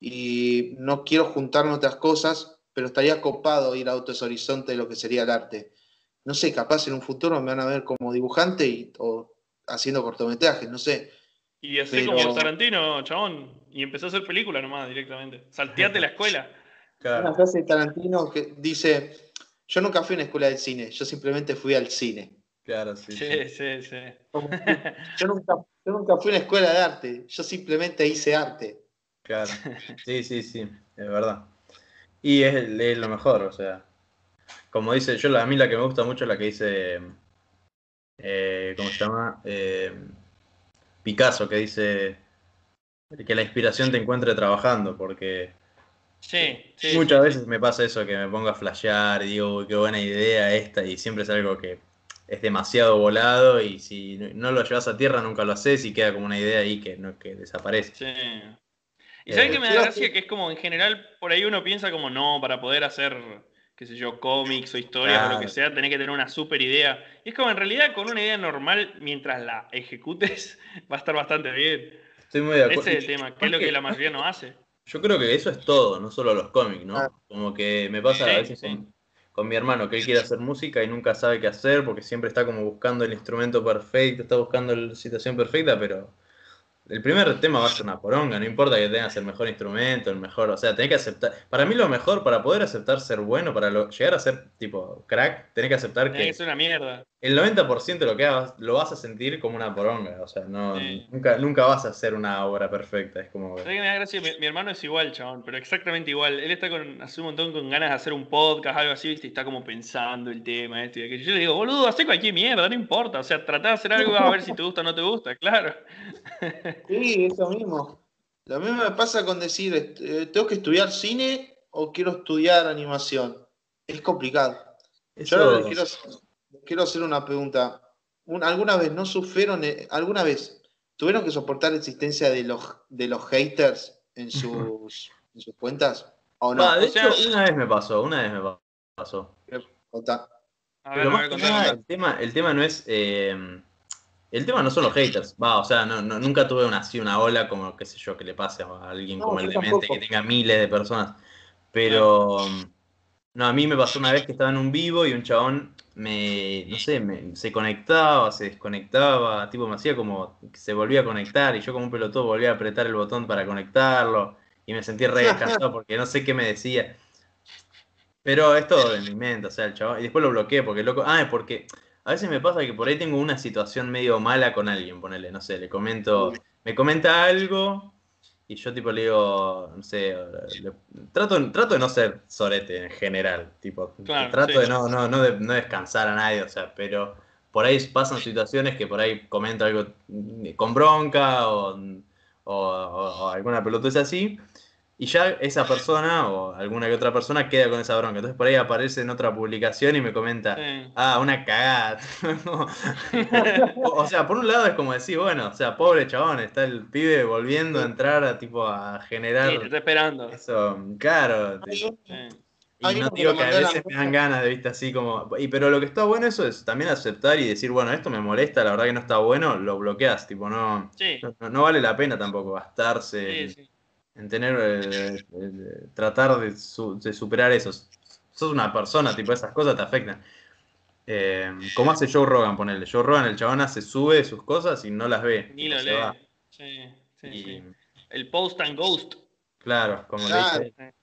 Y no quiero juntarme otras cosas, pero estaría copado ir a otros horizontes de lo que sería el arte no sé, capaz en un futuro me van a ver como dibujante y, o haciendo cortometrajes, no sé. Y así como Tarantino, chabón, y empezó a hacer película nomás directamente. Salteate la escuela. *laughs* Una frase de Tarantino que dice, yo nunca fui a una escuela de cine, yo simplemente fui al cine. Claro, sí. Sí, sí, sí. Yo, nunca, yo nunca fui a una escuela de arte, yo simplemente hice arte. Claro, sí, sí, sí, es verdad. Y es, es lo mejor, o sea, como dice, yo a mí la que me gusta mucho es la que dice, eh, ¿cómo se llama? Eh, Picasso, que dice que la inspiración te encuentre trabajando, porque sí, muchas veces me pasa eso, que me pongo a flashear y digo, qué buena idea esta, y siempre es algo que es demasiado volado y si no lo llevas a tierra nunca lo haces y queda como una idea ahí que, no, que desaparece. Y sabes eh, que me da gracia que es como en general por ahí uno piensa como no, para poder hacer qué sé yo, cómics o historias o lo que sea, tenés que tener una super idea. Y es como en realidad con una idea normal, mientras la ejecutes, *laughs* va a estar bastante bien. Estoy muy de acuerdo. Ese es el tema, que es lo que la mayoría no hace. Yo creo que eso es todo, no solo los cómics, ¿no? Ah. Como que me pasa a veces con, mi hermano, que él quiere hacer música y nunca sabe qué hacer, porque siempre está como buscando el instrumento perfecto, está buscando la situación perfecta, pero el primer tema va a ser una poronga, no importa que tengas el mejor instrumento, el mejor, o sea, tenés que aceptar, para mí lo mejor, para poder aceptar ser bueno, para llegar a ser tipo crack, tenés que aceptar que... Es una mierda. El 90% de lo que hagas lo vas a sentir como una poronga, o sea, no, nunca, nunca vas a hacer una obra perfecta, es como... Que me da gracia? Mi, hermano es igual, chabón, pero exactamente igual. Él está con, hace un montón con ganas de hacer un podcast, algo así, ¿viste? y está como pensando el tema, esto y aquello. Yo le digo, boludo, hace cualquier mierda, no importa, o sea, tratá de hacer algo y vas a ver si te gusta o no te gusta, claro. *laughs* Sí, eso mismo. Lo mismo me pasa con decir, eh, ¿tengo que estudiar cine o quiero estudiar animación? Es complicado. Yo quiero, quiero, hacer una pregunta. ¿Alguna vez no sufrieron, eh, alguna vez tuvieron que soportar la existencia de los, de los haters en *laughs* sus, en sus cuentas? ¿O no? de hecho, una vez me pasó, una vez me pasó. Pero más que nada, el tema, el tema no es... Eh, el tema no son los haters, va, o sea, no, nunca tuve una, así una ola como, qué sé yo, que le pase a alguien como el demente que tenga miles de personas. Pero, no, a mí me pasó una vez que estaba en un vivo y un chabón me, no sé, me, se conectaba, se desconectaba, tipo me hacía como se volvía a conectar y yo como un pelotudo volvía a apretar el botón para conectarlo y me sentí re descansado porque no sé qué me decía. Pero es todo de mi mente, o sea, el chabón, y después lo bloqueé porque loco, ah, es porque a veces me pasa que por ahí tengo una situación medio mala con alguien, ponele, no sé, le comento, me comenta algo y yo tipo le digo, no sé, trato, trato de no ser sorete en general, tipo, trato de, no, no, no, de no descansar a nadie, o sea, pero por ahí pasan situaciones que por ahí comento algo con bronca o, o, o alguna pelotez así, y ya esa persona o alguna que otra persona queda con esa bronca. Entonces por ahí aparece en otra publicación y me comenta, ah, una cagada. *laughs* o, sea, por un lado es como decir, bueno, o sea, pobre chabón, está el pibe volviendo a entrar a tipo a generar. Sí, te está esperando. Eso, claro. Y no digo que a veces me dan ganas de viste así como. Y, pero lo que está bueno eso es también aceptar y decir, bueno, esto me molesta, la verdad que no está bueno, lo bloqueas, tipo, no, no, vale la pena tampoco gastarse. Sí, en tener, eh, eh, tratar de, superar eso. Sos una persona, tipo, esas cosas te afectan. Eh, como hace Joe Rogan, ponerle. Joe Rogan, el chabón se sube sus cosas y no las ve. Ni lo lee. Sí, sí, El post and ghost. Claro, como le dice.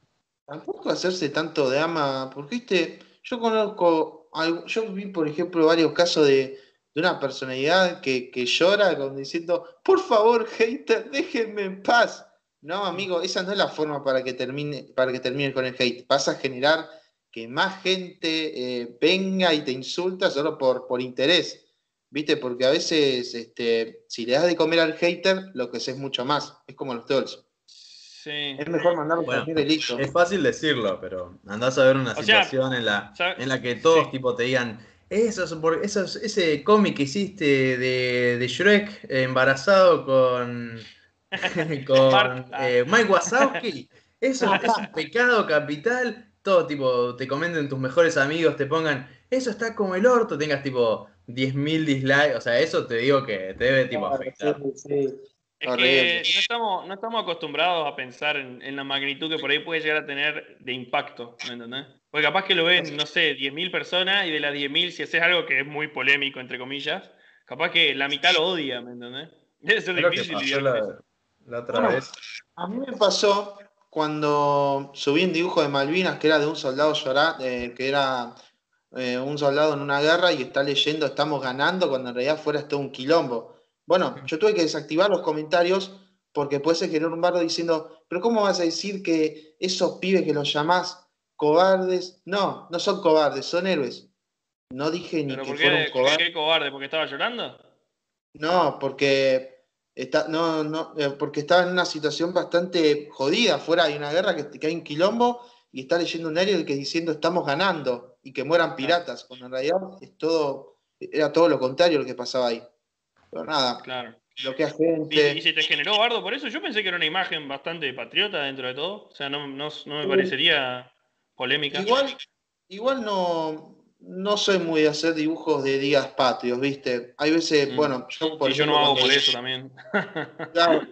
Tampoco hacerse tanto de ama, porque viste, yo conozco, yo vi por ejemplo varios casos de, de una personalidad que, que llora con diciendo, por favor, hater, déjenme en paz. No, amigo, esa no es la forma para que termine, para que termine con el hate. Vas a generar que más gente eh, venga y te insulta solo por, por interés. ¿Viste? Porque a veces, este, si le das de comer al hater, lo que sé es mucho más. Es como los trolls. Sí. Es mejor mandarlo bueno, y listo. Es fácil decirlo, pero andás a ver una situación en, la, en la que todos tipo te digan, eso es ese cómic que hiciste de, de Shrek embarazado con *laughs* *laughs* con eh, Mike Wazowski. *laughs* Eso es un pecado capital. Todo tipo, te comenten tus mejores amigos, te pongan, eso está como el orto, tengas tipo 10.000 dislikes. O sea, eso te digo que te debe tipo afectar. Es que no estamos, no estamos acostumbrados a pensar en, la magnitud que por ahí puede llegar a tener de impacto, ¿me entendés? Porque capaz que lo ven, no sé, 10.000 personas y de las 10.000, si haces algo que es muy polémico, entre comillas, capaz que la mitad lo odia, ¿me entendés? Debe ser difícil la otra vez. A mí me pasó cuando subí un dibujo de Malvinas que era de un soldado llorar, eh, que era eh, un soldado en una guerra y está leyendo estamos ganando cuando en realidad fuera todo un quilombo. Bueno, yo tuve que desactivar los comentarios porque puede ser que un bardo diciendo, pero ¿cómo vas a decir que esos pibes que los llamás cobardes? No, no son cobardes, son héroes. No dije ni que fueron cobardes. ¿Por qué cobarde? ¿Porque estaba llorando? No, porque Está, no, no, eh, porque estaba en una situación bastante jodida. Fuera hay una guerra que, que hay un quilombo y está leyendo un diario que diciendo estamos ganando y que mueran piratas, cuando en realidad es todo, era todo lo contrario lo que pasaba ahí. Pero nada, claro. lo que gente. ¿Y, se te generó bardo por eso? Yo pensé que era una imagen bastante patriota dentro de todo. O sea, no, no, no me parecería polémica. Igual, igual no, no soy muy de hacer dibujos de días patrios, ¿viste? Hay veces, mm. bueno, yo por yo no hago por eso también. *laughs* Claro,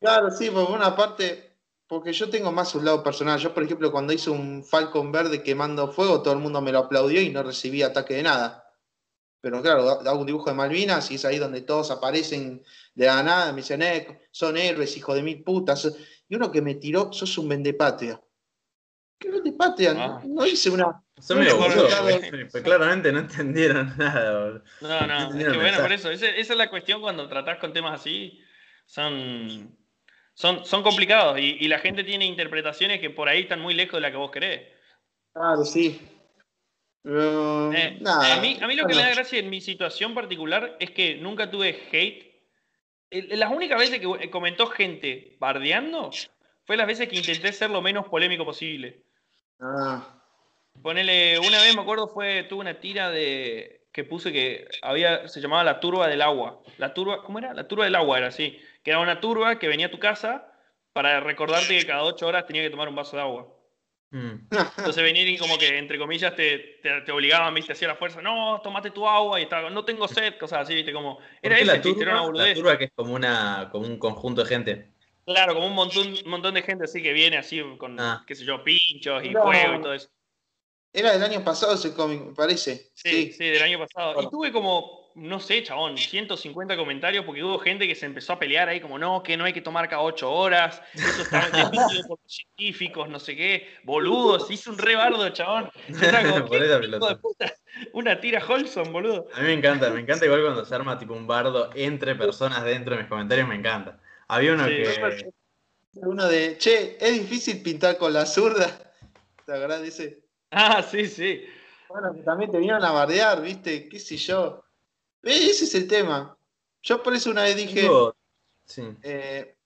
claro, sí, por una parte, porque yo tengo más un lado personal. Yo, por ejemplo, cuando hice un Falcon verde quemando fuego, todo el mundo me lo aplaudió y no recibí ataque de nada. Pero claro, hago un dibujo de Malvinas y es ahí donde todos aparecen de la nada, me dicen, eh, son héroes, hijo de mil putas. Y uno que me tiró, sos un vendepatria. ¿Qué vendepatria? Ah. no hice una son medio pues claramente no entendieron *laughs* nada. No, no, es que bueno, por eso, esa, es la cuestión cuando tratás con temas así, son, son, son complicados y, la gente tiene interpretaciones que por ahí están muy lejos de la que vos querés. Claro, sí. Eh, a, mí, a mí lo que me da gracia en mi situación particular es que nunca tuve hate. Las únicas veces que comentó gente bardeando fue las veces que intenté ser lo menos polémico posible. Ah. Ponele, una vez me acuerdo fue, tuve una tira de que puse que había, se llamaba la turba del agua. La turba, ¿cómo era? La turba del agua era así. Que era una turba que venía a tu casa para recordarte que cada ocho horas tenía que tomar un vaso de agua. Mm. Entonces venir y como que, entre comillas, te, te, obligaban, viste, hacía la fuerza, no, tomate tu agua y estaba, no tengo sed, cosas así, viste, como... Era ese la turba, era una boludez. La turba que es como, una, como un conjunto de gente. Claro, como un montón, montón de gente así que viene así con, ah. qué sé yo, pinchos y fuego y todo eso. Era del año pasado ese cómic, me parece. Sí, sí, del año pasado. Y tuve como, no sé, chabón, 150 comentarios porque hubo gente que se empezó a pelear ahí como, no, que no hay que tomar cada 8 horas, eso está *laughs* definido por los científicos, no sé qué, boludos, hice un re bardo, chabón. *laughs* Una tira Holson, boludo. A mí me encanta, me encanta igual cuando se arma tipo un bardo entre personas dentro de mis comentarios, me encanta. Había uno que Uno de, che, es difícil pintar con la zurda. *laughs* ¿Te acuerdas de ese? Ah, sí, sí. Bueno, que también te vinieron a bardear, ¿viste? ¿Qué sé yo? Eh, ese es el tema. Yo por eso una vez dije, eh,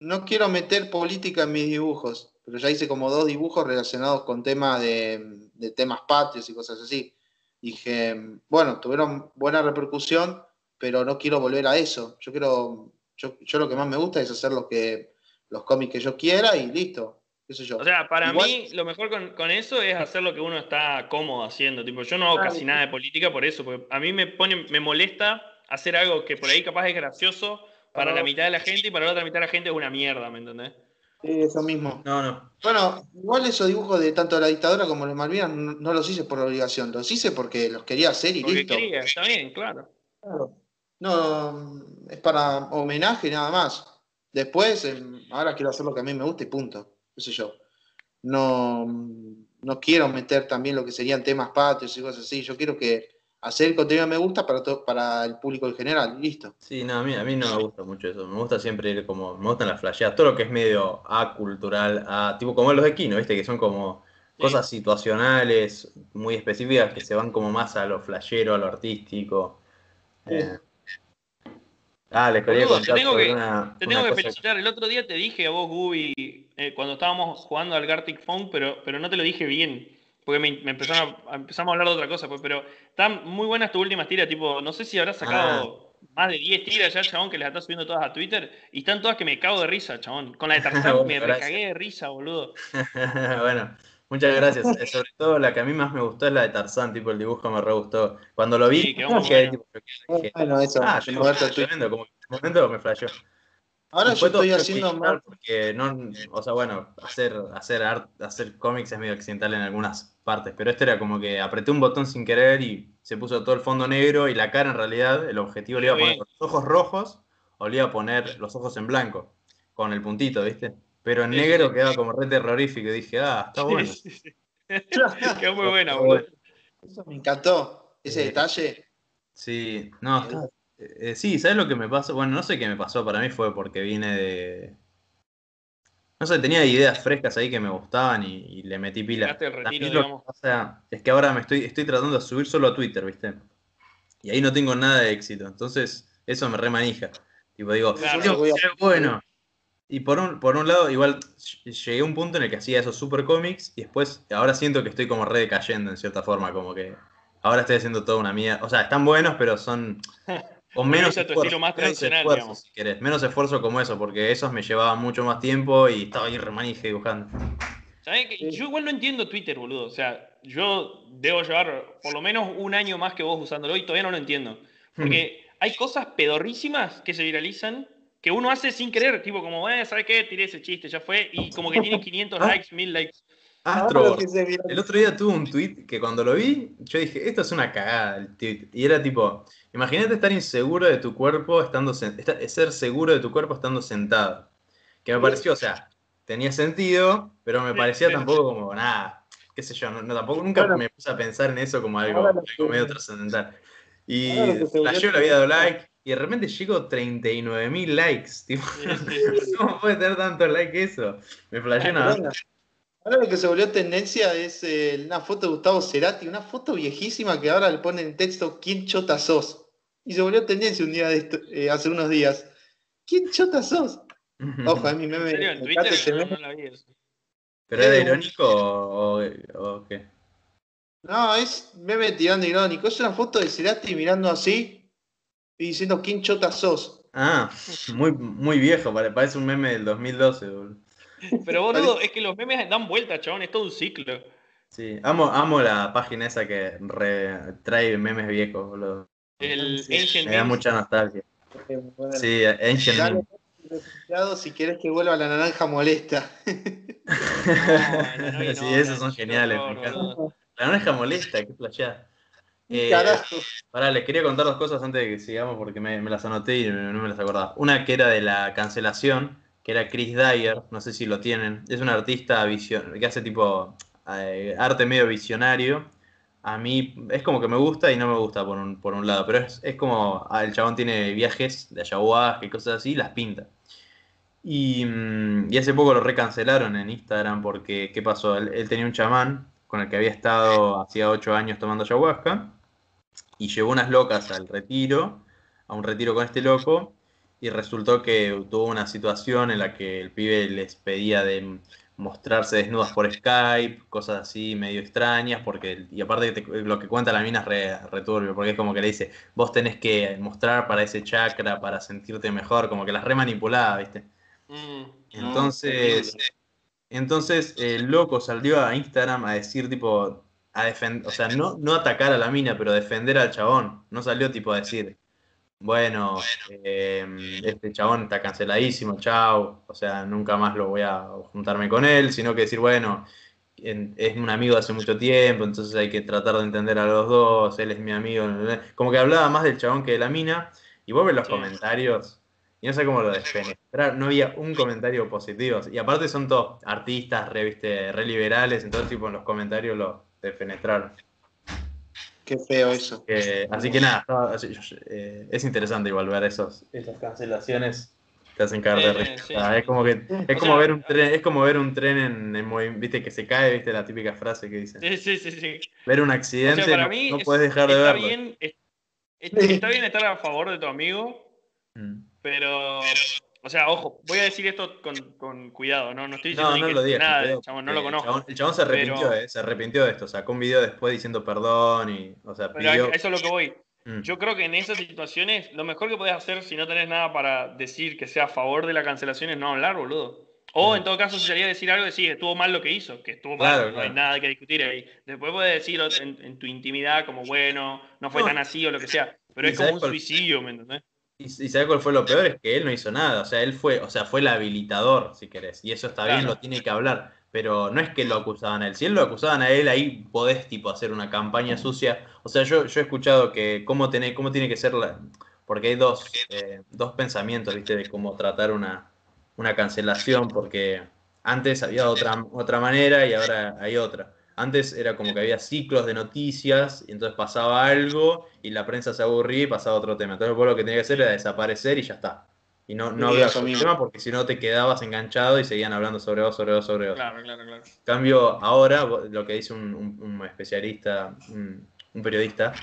no quiero meter política en mis dibujos, pero ya hice como dos dibujos relacionados con temas de, temas patrios y cosas así. Dije, bueno, tuvieron buena repercusión, pero no quiero volver a eso. Yo quiero, yo, yo lo que más me gusta es hacer lo que, los cómics que yo quiera y listo. O sea, para mí lo mejor con, eso es hacer lo que uno está cómodo haciendo. Tipo, yo no hago casi nada de política por eso, porque a mí me pone, me molesta hacer algo que por ahí capaz es gracioso para la mitad de la gente y para la otra mitad de la gente es una mierda, ¿me entendés? Sí, eso mismo. No, no. Bueno, igual esos dibujos de tanto de la dictadura como los Malvinas no, los hice por obligación, los hice porque los quería hacer y porque listo. Quería, está bien, claro. No, es para homenaje nada más. Después, ahora quiero hacer lo que a mí me gusta y punto qué sé yo. No, no quiero meter también lo que serían temas patrios y cosas así. Yo quiero que hacer el contenido me gusta para para el público en general, listo. Sí, no, a mí, a mí no me gusta mucho eso. Me gusta siempre ir como, me gustan las flasheadas, todo lo que es medio acultural, a, tipo como los de Kino, ¿viste? Que son como cosas situacionales, muy específicas, que se van como más a lo flashero, a lo artístico. Eh, Ah, les quería contar te tengo que, te tengo que felicitar. El otro día te dije a vos, Gubi, eh, cuando estábamos jugando al Gartic Phone, pero, pero no te lo dije bien. Porque me, empezaron a, empezamos a hablar de otra cosa. Pues, pero están muy buenas tus últimas tiras. Tipo, no sé si habrás sacado ah. más de 10 tiras ya, chabón, que les estás subiendo todas a Twitter. Y están todas que me cago de risa, chabón. Con la de *laughs* Tarzán me recagué de risa, boludo. *laughs* bueno, Muchas gracias. Eh, sobre todo la que a mí más me gustó es la de Tarzán, tipo el dibujo me re gustó. Cuando lo vi, sí, quedé, tipo, bueno, eso. Ah, yo tremendo, como que en el momento me flasheó. Ahora yo estoy haciendo más. Porque no, o sea, bueno, hacer, hacer art, hacer cómics es medio accidental en algunas partes, pero este era como que apreté un botón sin querer y se puso todo el fondo negro y la cara en realidad, el objetivo le iba a poner los ojos rojos o le iba a poner los ojos en blanco, con el puntito, ¿viste? Pero en negro quedaba como re terrorífico. Y dije, ah, está bueno. *laughs* Quedó muy buena, boludo. Eso me encantó, ese detalle. Sí, no, está, eh, sí, ¿sabes lo que me pasó? Bueno, no sé qué me pasó, para mí fue porque vine de... No sé, tenía ideas frescas ahí que me gustaban y, le metí pila. o sea, es que ahora me estoy, estoy tratando de subir solo a Twitter, ¿viste? Y ahí no tengo nada de éxito, entonces eso me remanija. Tipo, digo, bueno, y por un, por un lado, igual llegué a un punto en el que hacía esos super cómics y después, ahora siento que estoy como re decayendo en cierta forma, como que ahora estoy haciendo toda una mía. O sea, están buenos, pero son *laughs* con menos, esfuerzo, más menos si querés. Menos esfuerzo como eso, porque esos me llevaban mucho más tiempo y estaba ahí remanije dibujando. ¿Sabes que Yo igual no entiendo Twitter, boludo. O sea, yo debo llevar por lo menos un año más que vos usándolo y todavía no lo entiendo. Porque *laughs* hay cosas pedorrísimas que se viralizan que uno hace sin querer, tipo como, eh, ¿sabes qué? Tiré ese chiste, ya fue, y como que tiene *laughs* 500 ah. likes, 1000 likes. Astro, el otro día tuvo un tweet que cuando lo vi, yo dije, esto es una cagada el tweet. Y era tipo, imagínate estar inseguro de tu cuerpo estando ser seguro de tu cuerpo estando sentado. Que me pareció, o sea, tenía sentido, pero me parecía tampoco como nada, qué sé yo, no, tampoco nunca me puse a pensar en eso como algo, medio trascendental. Y la yo le había dado like, y de repente llego a 39.000 likes. Tipo, *laughs* ¿Cómo puede tener tanto like eso? Me flasheó nada. Ahora lo que se volvió tendencia es eh, una foto de Gustavo Cerati, una foto viejísima que ahora le ponen en texto ¿Quién chota sos? Y se volvió tendencia un día de esto, eh, hace unos días. ¿Quién chota sos? *laughs* Ojo, a mi meme. ¿En Twitter? No, la vi eso. ¿Pero es irónico o, o, qué? No, es meme tirando irónico. Es una foto de Cerati mirando así y diciendo quién chota sos. Ah, *laughs* muy, muy viejo, parece un meme del 2012, boludo. Pero boludo, es que los memes dan vuelta, chabón, es todo un ciclo. Sí, amo, amo la página esa que trae memes viejos, boludo. El Ancient Me da mucha nostalgia. Sí, Ancient Si quieres que vuelva la naranja molesta. *laughs* *laughs* sí, esos son geniales. La naranja molesta, qué playa. Eh, pará, les quería contar dos cosas antes de que sigamos porque me, las anoté y no me las acordaba. Una que era de la cancelación, que era Chris Dyer, no sé si lo tienen. Es un artista que hace tipo eh, arte medio visionario. A mí es como que me gusta y no me gusta por un, por un lado, pero es, como ah, el chabón tiene viajes de ayahuasca y cosas así y las pinta. Y, mm, y, hace poco lo recancelaron en Instagram porque, ¿qué pasó? Él, tenía un chamán con el que había estado hacía ocho años tomando ayahuasca y llevó unas locas al retiro, a un retiro con este loco, y resultó que tuvo una situación en la que el pibe les pedía de mostrarse desnudas por Skype, cosas así medio extrañas, porque, y aparte lo que cuenta la mina es re, returbio, porque es como que le dice, vos tenés que mostrar para ese chakra, para sentirte mejor, como que las re manipulada, ¿viste? Mm, entonces, entonces el loco salió a Instagram a decir tipo, a defender, o sea, no, no atacar a la mina, pero defender al chabón, no salió tipo a decir, bueno, em, este chabón está canceladísimo, chao, o sea, nunca más lo voy a juntarme con él, sino que decir, bueno, es un amigo de hace mucho tiempo, entonces hay que tratar de entender a los dos, él es mi amigo, como que hablaba más del chabón que de la mina, y vos ves los comentarios, y no sé cómo lo despenetrar, no había un comentario positivo, y aparte son todos artistas, re, re liberales, entonces tipo en los comentarios lo despenetraron. Qué feo eso. así que nada, eh, es interesante igual ver esos, esas cancelaciones te hacen caer de risa. es como que es como ver un tren, es como ver un tren en, movimiento, viste que se cae, viste la típica frase que dicen. Sí, sí, sí, sí. Ver un accidente no, puedes dejar de verlo. Bien, está bien estar a favor de tu amigo, mm. Pero o sea, ojo, voy a decir esto con, cuidado, ¿no? No estoy diciendo no, no lo digas, nada, el chabón, no lo conozco. El chabón, se arrepintió, eh, se arrepintió de esto, sacó un video después diciendo perdón y, o sea, pidió... eso es lo que voy. Mm. Yo creo que en esas situaciones lo mejor que podés hacer si no tenés nada para decir que sea a favor de la cancelación es no hablar, boludo. O mm. en todo caso, si sería decir algo, decir estuvo mal lo que hizo, que estuvo mal, no hay nada que discutir ahí. Después puedes decirlo en, tu intimidad como, bueno, no fue tan así o lo que sea. Pero es como un suicidio, ¿me entendés? Y, y ¿sabes cuál fue lo peor? Es que él no hizo nada. O sea, él fue, o sea, fue el habilitador, si querés. Y eso está bien, lo tiene que hablar. Pero no es que lo acusaban a él. Si él lo acusaban a él, ahí podés tipo hacer una campaña sucia. O sea, yo, yo he escuchado que cómo, tiene, cómo tiene que ser la. Porque hay dos, eh, dos pensamientos, ¿viste? De cómo tratar una, una cancelación. Porque antes había otra, otra manera y ahora hay otra. Antes era como que había ciclos de noticias y entonces pasaba algo y la prensa se aburría y pasaba otro tema. Entonces vos lo que tenía que hacer era desaparecer y ya está. Y no, no había problema porque si no te quedabas enganchado y seguían hablando sobre vos, sobre vos, sobre vos. Claro, claro, claro. Cambio, ahora lo que dice un, especialista, un, periodista,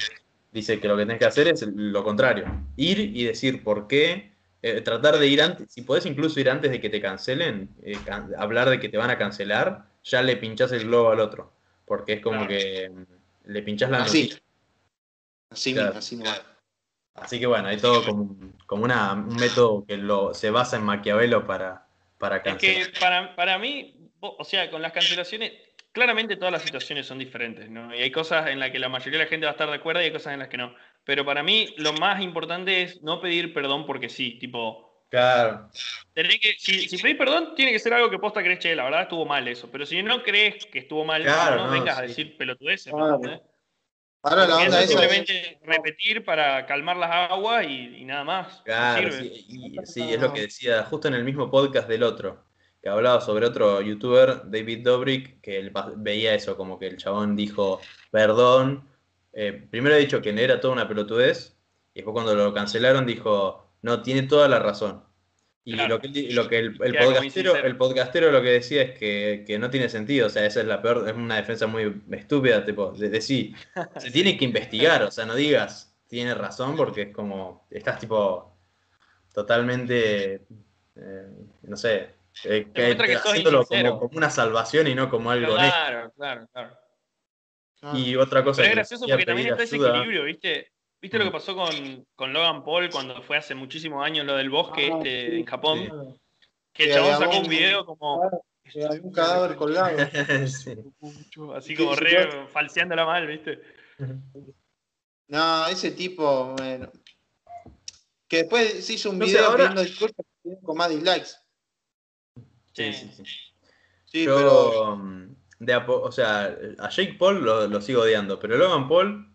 dice que lo que tenés que hacer es lo contrario. Ir y decir por qué, eh, tratar de ir antes, si podés incluso ir antes de que te cancelen, eh, hablar de que te van a cancelar, ya le pinchás el globo al otro porque es como que le pinchas la así. Así, así Así que bueno, hay todo como, como una, un método que lo, se basa en Maquiavelo para, para cancelar. Es que para, para mí, o sea, con las cancelaciones, claramente todas las situaciones son diferentes, ¿no? Y hay cosas en las que la mayoría de la gente va a estar de acuerdo y hay cosas en las que no. Pero para mí lo más importante es no pedir perdón porque sí, tipo, Claro. que, si, si pedís perdón, tiene que ser algo que posta crees, che, la verdad estuvo mal eso. Pero si no crees que estuvo mal, no, vengas a decir pelotudeces. Ahora la onda es simplemente repetir para calmar las aguas y, nada más. Claro, sí, sí, es lo que decía justo en el mismo podcast del otro, que hablaba sobre otro youtuber, David Dobrik, que él veía eso, como que el chabón dijo, perdón, eh, primero he dicho que era toda una pelotudez, y después cuando lo cancelaron dijo, no, tiene toda la razón. Y lo que, lo que el, podcastero, el podcastero lo que decía es que, no tiene sentido, o sea, esa es la peor, es una defensa muy estúpida, tipo, de, de sí, *laughs* se tiene que investigar, o sea, no digas, tiene razón, porque es como, estás tipo totalmente, eh, no sé, eh, haciéndolo como, una salvación y no como algo Claro, claro, claro. Y otra cosa. Pero es gracioso porque también está ese equilibrio, ¿viste? ¿Viste lo que pasó con, Logan Paul cuando fue hace muchísimos años lo del bosque ah, este en Japón? Que el chabón sacó un video como. Había un cadáver colgado. *laughs* Así como re falseándola mal, ¿viste? No, ese tipo, bueno. Que después se hizo un video ahora... pidiendo disculpas con más dislikes. Sí, sí, sí. sí Yo, pero... Mm, de o sea, a Jake Paul lo, lo sigo odiando, pero Logan Paul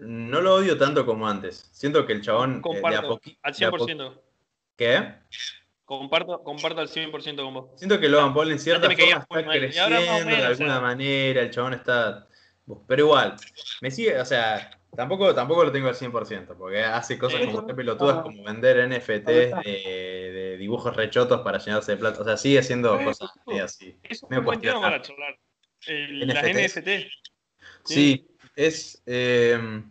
no lo odio tanto como antes. Siento que el chabón eh, de a poquito. Al 100%. ¿Qué? Comparto, comparto al 100% con vos. Siento que Logan Paul en cierta forma está creciendo de alguna manera, el chabón está. Pero igual, me sigue, o sea, Tampoco, tampoco lo tengo al 100%, porque hace cosas como qué pelotudas como vender NFTs de, dibujos rechotos para llenarse de plata. O sea, sigue haciendo cosas así. Es un buen tema para charlar. las NFT. Sí, es. Eh,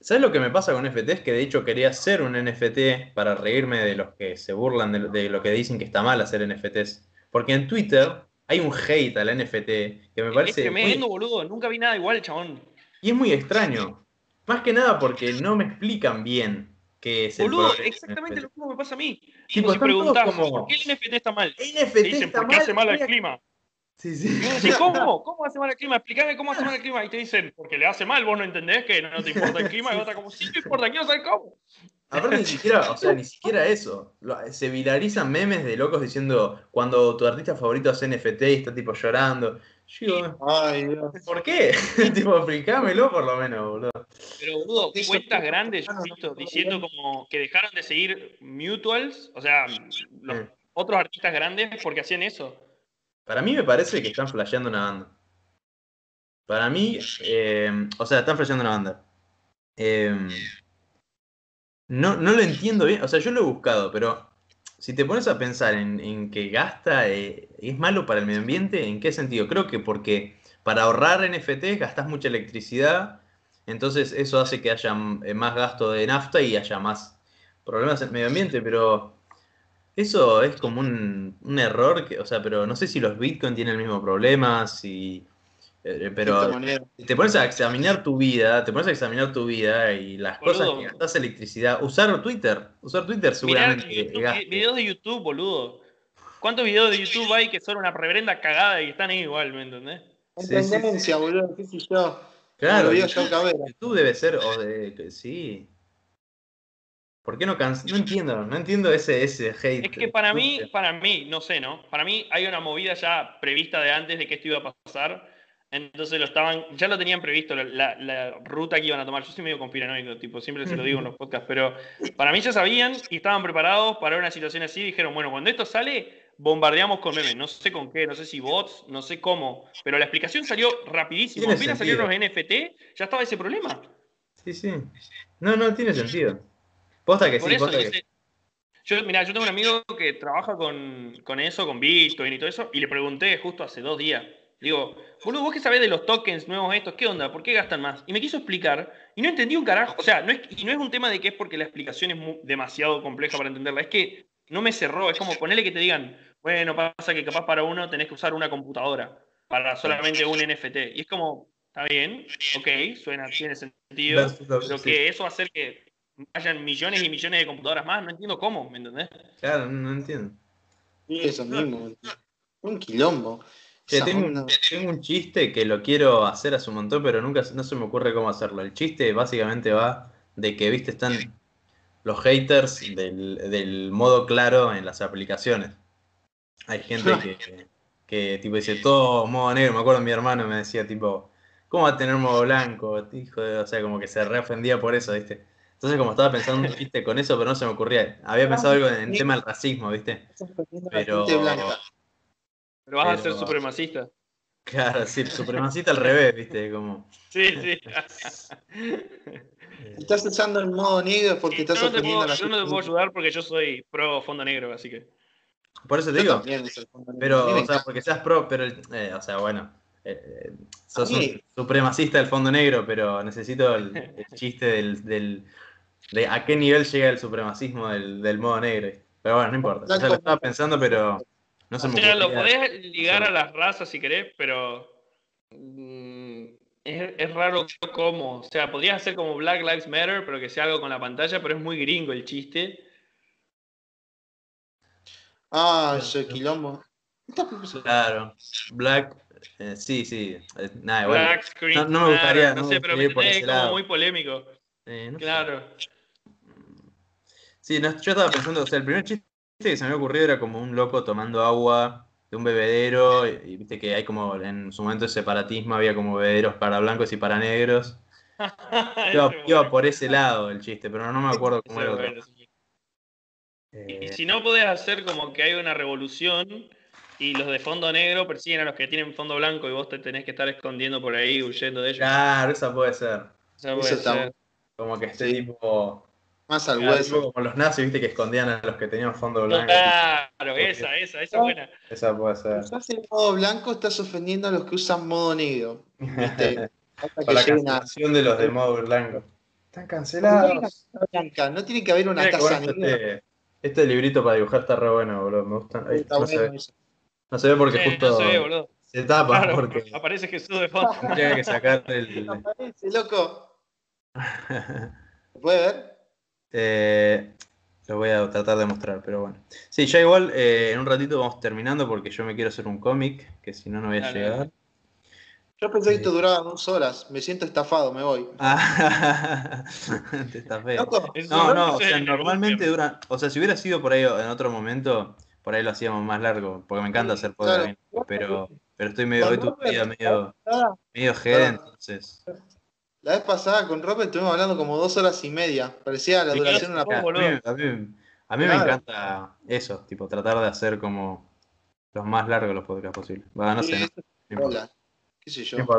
¿Sabes lo que me pasa con NFTs? Que de hecho quería hacer un NFT para reírme de los que se burlan de, lo que dicen que está mal hacer NFTs. Porque en Twitter hay un hate al NFT que me parece. Es tremendo, boludo. Nunca vi nada igual, chabón. Y es muy extraño. Más que nada porque no me explican bien qué es el Boludo, exactamente lo mismo me pasa a mí. Tipo, si preguntás, ¿por qué el NFT está mal? El NFT dicen, está porque hace mal al clima. Sí, sí. Y ¿cómo? ¿Cómo hace mal el clima? Explícame cómo hace mal el clima. Y te dicen, porque le hace mal, vos no entendés que no te importa el *laughs* clima. Y otra como, sí, no importa, quiero saber cómo. Aparte, ni siquiera, o sea, ni siquiera eso. Se viralizan memes de locos diciendo cuando tu artista favorito hace NFT y está tipo llorando. Ay, Dios. ¿por qué? *laughs* tipo, explícamelo por lo menos, boludo. Pero, boludo, cuentas grandes, yo visto, diciendo como que dejaron de seguir Mutuals, o sea, los otros artistas grandes, porque hacían eso. Para mí me parece que están flasheando una banda. Para mí, eh, o sea, están flasheando una banda. Eh, no, no lo entiendo bien, o sea, yo lo he buscado, pero si te pones a pensar en, que gasta, eh, es malo para el medio ambiente, ¿en qué sentido? Creo que porque para ahorrar NFT gastas mucha electricidad, entonces eso hace que haya más gasto de nafta y haya más problemas en el medio ambiente, pero eso es como un, error, que, o sea, pero no sé si los Bitcoin tienen el mismo problema, si... Eh, pero te pones a examinar tu vida, te pones a examinar tu vida y las cosas que gastas electricidad. Usar Twitter, usar Twitter seguramente. videos de YouTube, boludo. ¿Cuántos videos de YouTube hay que son una reverenda cagada y están ahí igual, ¿me entendés? tendencia, boludo, qué sé yo. Claro, YouTube debe ser, o de, sí, ¿Por qué no cansa? No entiendo, no entiendo ese, ese hate. Es que para mí, para mí, no sé, ¿no? Para mí hay una movida ya prevista de antes de que esto iba a pasar. Entonces lo estaban, ya lo tenían previsto, la, ruta que iban a tomar. Yo soy medio conspiranoico, tipo, siempre se lo digo en los podcasts, pero para mí ya sabían y estaban preparados para una situación así. Dijeron, bueno, cuando esto sale, bombardeamos con memes. No sé con qué, no sé si bots, no sé cómo, pero la explicación salió rapidísimo. Apenas salieron los NFT, ya estaba ese problema. Sí, sí. No, no tiene sentido. Posta que sí, posta que... Yo, mira, yo tengo un amigo que trabaja con, con, eso, con Bitcoin y todo eso, y le pregunté justo hace dos días. Digo, boludo, vos qué sabés de los tokens nuevos estos, ¿qué onda? ¿Por qué gastan más? Y me quiso explicar, y no entendí un carajo. O sea, no es, y no es un tema de que es porque la explicación es demasiado compleja para entenderla, es que no me cerró. Es como ponerle que te digan, bueno, pasa que capaz para uno tenés que usar una computadora para solamente un NFT. Y es como, está bien, ok, suena, tiene sentido, pero que eso va a hacer que hayan millones y millones de computadoras más, no entiendo cómo, ¿me entendés? Claro, no, entiendo. Sí, eso mismo, un quilombo. tengo, un, chiste que lo quiero hacer hace un montón, pero nunca no se me ocurre cómo hacerlo. El chiste básicamente va de que, viste, están los haters del, modo claro en las aplicaciones. Hay gente que, que, tipo dice todo modo negro. Me acuerdo mi hermano me decía tipo, ¿cómo va a tener modo blanco? Hijo o sea, como que se reofendía por eso, ¿viste? Entonces, como estaba pensando un chiste con eso, pero no se me ocurría. Había pensado algo en el tema del racismo, ¿viste? Pero. Pero vas a ser supremacista. Claro, sí, supremacista al revés, ¿viste? Como... Sí, sí. Estás usando el modo negro porque estás yo no, puedo, la yo no te puedo ayudar porque yo soy pro fondo negro, así que. Por eso te digo. Pero, o sea, porque seas pro, pero, eh, o sea, bueno. Eh, eh, sos un supremacista del fondo negro, pero necesito el, chiste del, de a qué nivel llega el supremacismo del, modo negro. Pero bueno, no importa. O lo estaba pensando, pero no se me ocurre. Lo podés ligar a las razas si querés, pero mm, es, raro cómo. O sea, podrías hacer como Black Lives Matter, pero que sea algo con la pantalla, pero es muy gringo el chiste. Ah, ese quilombo. Claro, Black, eh, sí, sí, eh, nada, Black screen, no, me gustaría. No, sé, pero es como muy polémico. claro. Sí, yo estaba pensando, o sea, el primer chiste que se me ocurrido era como un loco tomando agua de un bebedero, y, viste que hay como en su momento de separatismo, había como bebederos para blancos y para negros. *laughs* iba, por ese lado el chiste, pero no me acuerdo cómo era. y eh, si no podés hacer como que hay una revolución y los de fondo negro persiguen a los que tienen fondo blanco y vos te tenés que estar escondiendo por ahí, huyendo de ellos. Claro, esa puede ser. Eso está Como que esté tipo. Más al hueso. Como los nazis, viste, que escondían a los que tenían fondo blanco. Claro, esa, esa, esa es buena. Esa puede ser. Si estás en modo blanco, estás ofendiendo a los que usan modo negro. ¿viste? *laughs* Para la cancelación de los de modo blanco. Están cancelados. No tiene que haber una casa negra. Este, este, librito para dibujar está re bueno, boludo. Me gusta. no, se ve. no, se ve. porque justo. No se ve, boludo. Se tapa porque. Aparece Jesús de fondo. Tiene que sacar el. *laughs* Aparece, loco. *laughs* ¿Puede ver? Eh, lo voy a tratar de mostrar, pero bueno. Sí, ya igual eh, en un ratito vamos terminando porque yo me quiero hacer un cómic, que si no, no voy a llegar. Yo pensé que esto duraba dos horas. Me siento estafado, me voy. *laughs* Te estafé. No, no, o sea, normalmente dura. O sea, si hubiera sido por ahí en otro momento, por ahí lo hacíamos más largo, porque me encanta hacer podcast, pero, pero estoy medio, hoy medio, medio, medio entonces. La vez pasada con Robert estuvimos hablando como dos horas y media. Parecía la duración de una A mí, a mí, me encanta eso, tipo, tratar de hacer como los más largos los podcasts posibles. Va, no sé, no,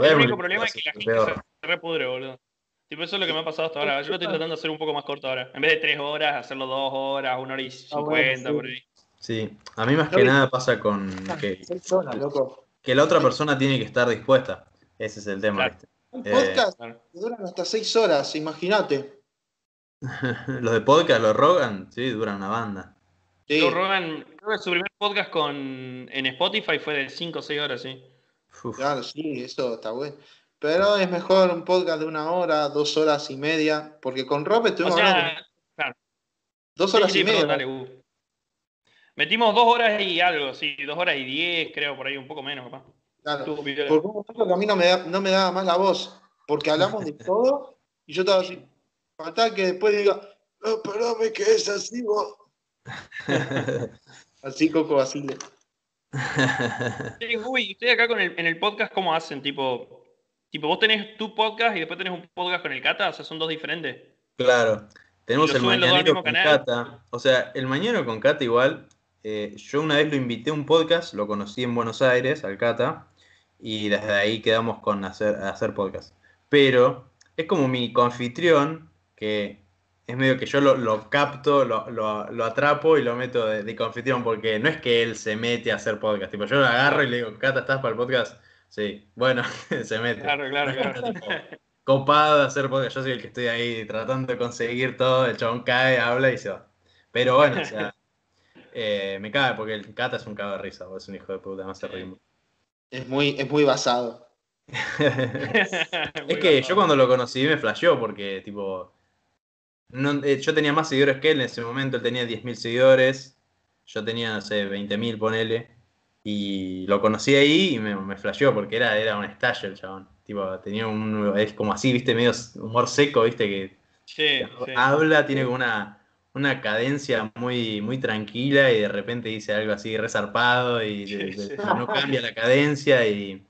el único problema es que la gente se repudre, boludo. Tipo, eso es lo que me ha pasado hasta ahora. Yo lo estoy tratando de hacer un poco más corto ahora. En vez de tres horas, hacerlo dos horas, una hora y ah, cincuenta, por ahí. Sí, a mí más que nada pasa con que, que la otra persona tiene que estar dispuesta. Ese es el tema. Un podcast eh, duran hasta seis horas, imagínate. *laughs* los de podcast, los Rogan, sí, duran una banda. Los Rogan, creo que su primer podcast con, en Spotify fue de cinco o seis horas, sí. Claro, sí, eso está bueno. Pero es mejor un podcast de una hora, dos horas y media, porque con Rob estuvimos hablando. Dos horas y media. Metimos dos horas y algo, sí, dos horas y diez, creo, por ahí, un poco menos, papá. Claro, porque a mí no me, da, no me daba más la voz, porque hablamos de todo y yo estaba así. Faltaba que después diga, no, espérame que es así, vos. *laughs* así, Coco así *laughs* uy, estoy acá con el, en el podcast, ¿cómo hacen? Tipo, tipo, vos tenés tu podcast y después tenés un podcast con el Cata, o sea, son dos diferentes. Claro, tenemos el mañanero con Cata. O sea, el mañanero con Cata igual, eh, yo una vez lo invité a un podcast, lo conocí en Buenos Aires, al Cata, y desde ahí quedamos con hacer, hacer podcast. Pero es como mi confitrión, que es medio que yo lo, capto, lo, atrapo y lo meto de, de, porque no es que él se mete a hacer podcast. Tipo, yo lo agarro y le digo, Cata, ¿estás para el podcast? Sí, bueno, *laughs* se mete. Claro, claro, claro. *laughs* copado de hacer podcast. Yo soy el que estoy ahí tratando de conseguir todo. El chabón cae, habla y se va. Pero bueno, o sea, eh, me cae porque el Cata es un cago de risa, es un hijo de puta, no se ritmo. Es muy, es muy basado. *laughs* es que yo cuando lo conocí me flasheó porque, tipo, eh, yo tenía más seguidores que él en ese momento, él tenía 10.000 seguidores, yo tenía, no sé, 20.000, ponele. Y lo conocí ahí y me, me flasheó porque era, era un estallo el chabón. Tipo, tenía un. Es como así, viste, medio humor seco, viste, que habla, tiene como una, una cadencia muy, muy tranquila y de repente dice algo así resarpado y no *laughs* cambia la cadencia y,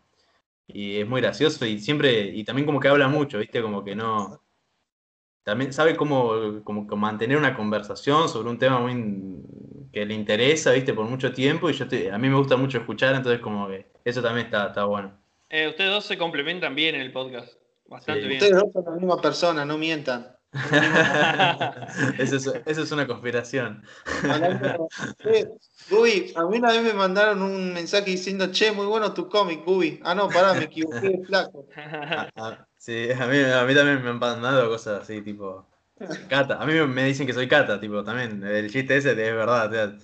y, es muy gracioso y siempre, y también como que habla mucho, viste, como que no, también sabe cómo, mantener una conversación sobre un tema muy que le interesa, viste, por mucho tiempo y yo a mí me gusta mucho escuchar, entonces como que eso también está, está bueno. Eh, ustedes dos se complementan bien en el podcast, bastante bien. Ustedes dos son la misma persona, no mientan. *laughs* eso, es, eso, es, una conspiración. Gubi, a mí una vez me mandaron un mensaje diciendo, che, muy bueno tu cómic, Gubi. Ah, no, pará, me equivoqué de *laughs* flaco. Ah, ah, sí, a mí, a mí también me han mandado cosas así, tipo. Cata. A mí me dicen que soy Cata, tipo, también. El chiste ese es verdad.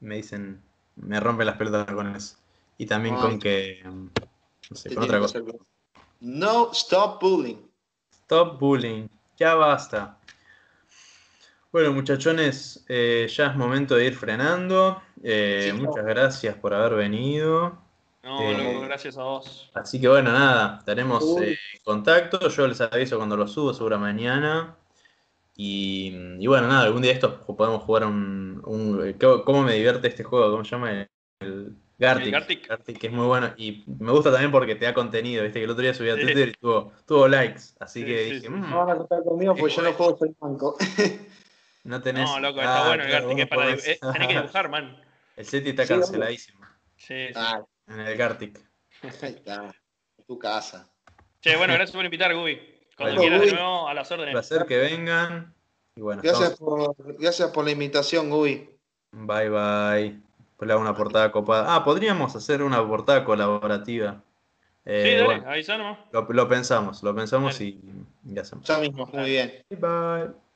me dicen, me rompen las pelotas con eso. Y también con que. No sé, con otra cosa. No, stop bullying. Stop bullying. Ya basta. Bueno, muchachones, eh, ya es momento de ir frenando. Eh, muchas gracias por haber venido. No, eh, gracias a vos. Así que bueno, nada, estaremos en contacto. Yo les aviso cuando lo subo, seguro mañana. Y, bueno, nada, algún día esto podemos jugar un, un, ¿Cómo me divierte este juego? ¿Cómo se llama? El, Gartic, Gartic. que es muy bueno. Y me gusta también porque te da contenido. Viste que el otro día subí a Twitter y tuvo, tuvo likes. Así que dije. Mm". No van a contar conmigo porque yo no juego, soy banco. *laughs* no tenés. No, loco, está ah, bueno el Gartic. Es para eh, tenés que dibujar, man. El SETI está canceladísimo. Sí, sí. Ah. En el Gartic. *laughs* Ahí está. En tu casa. Che, bueno, gracias por invitar, Gubi. Cuando quieras de nuevo, a las órdenes. Un placer que vengan. Y bueno, gracias, por, gracias por la invitación, Gubi. Bye, bye. Pues le hago una portada copada. Ah, podríamos hacer una portada colaborativa. Eh, sí, dale, bueno, avísanos. Lo, lo, pensamos, lo pensamos y ya hacemos. Ya mismo, muy bien. Bye.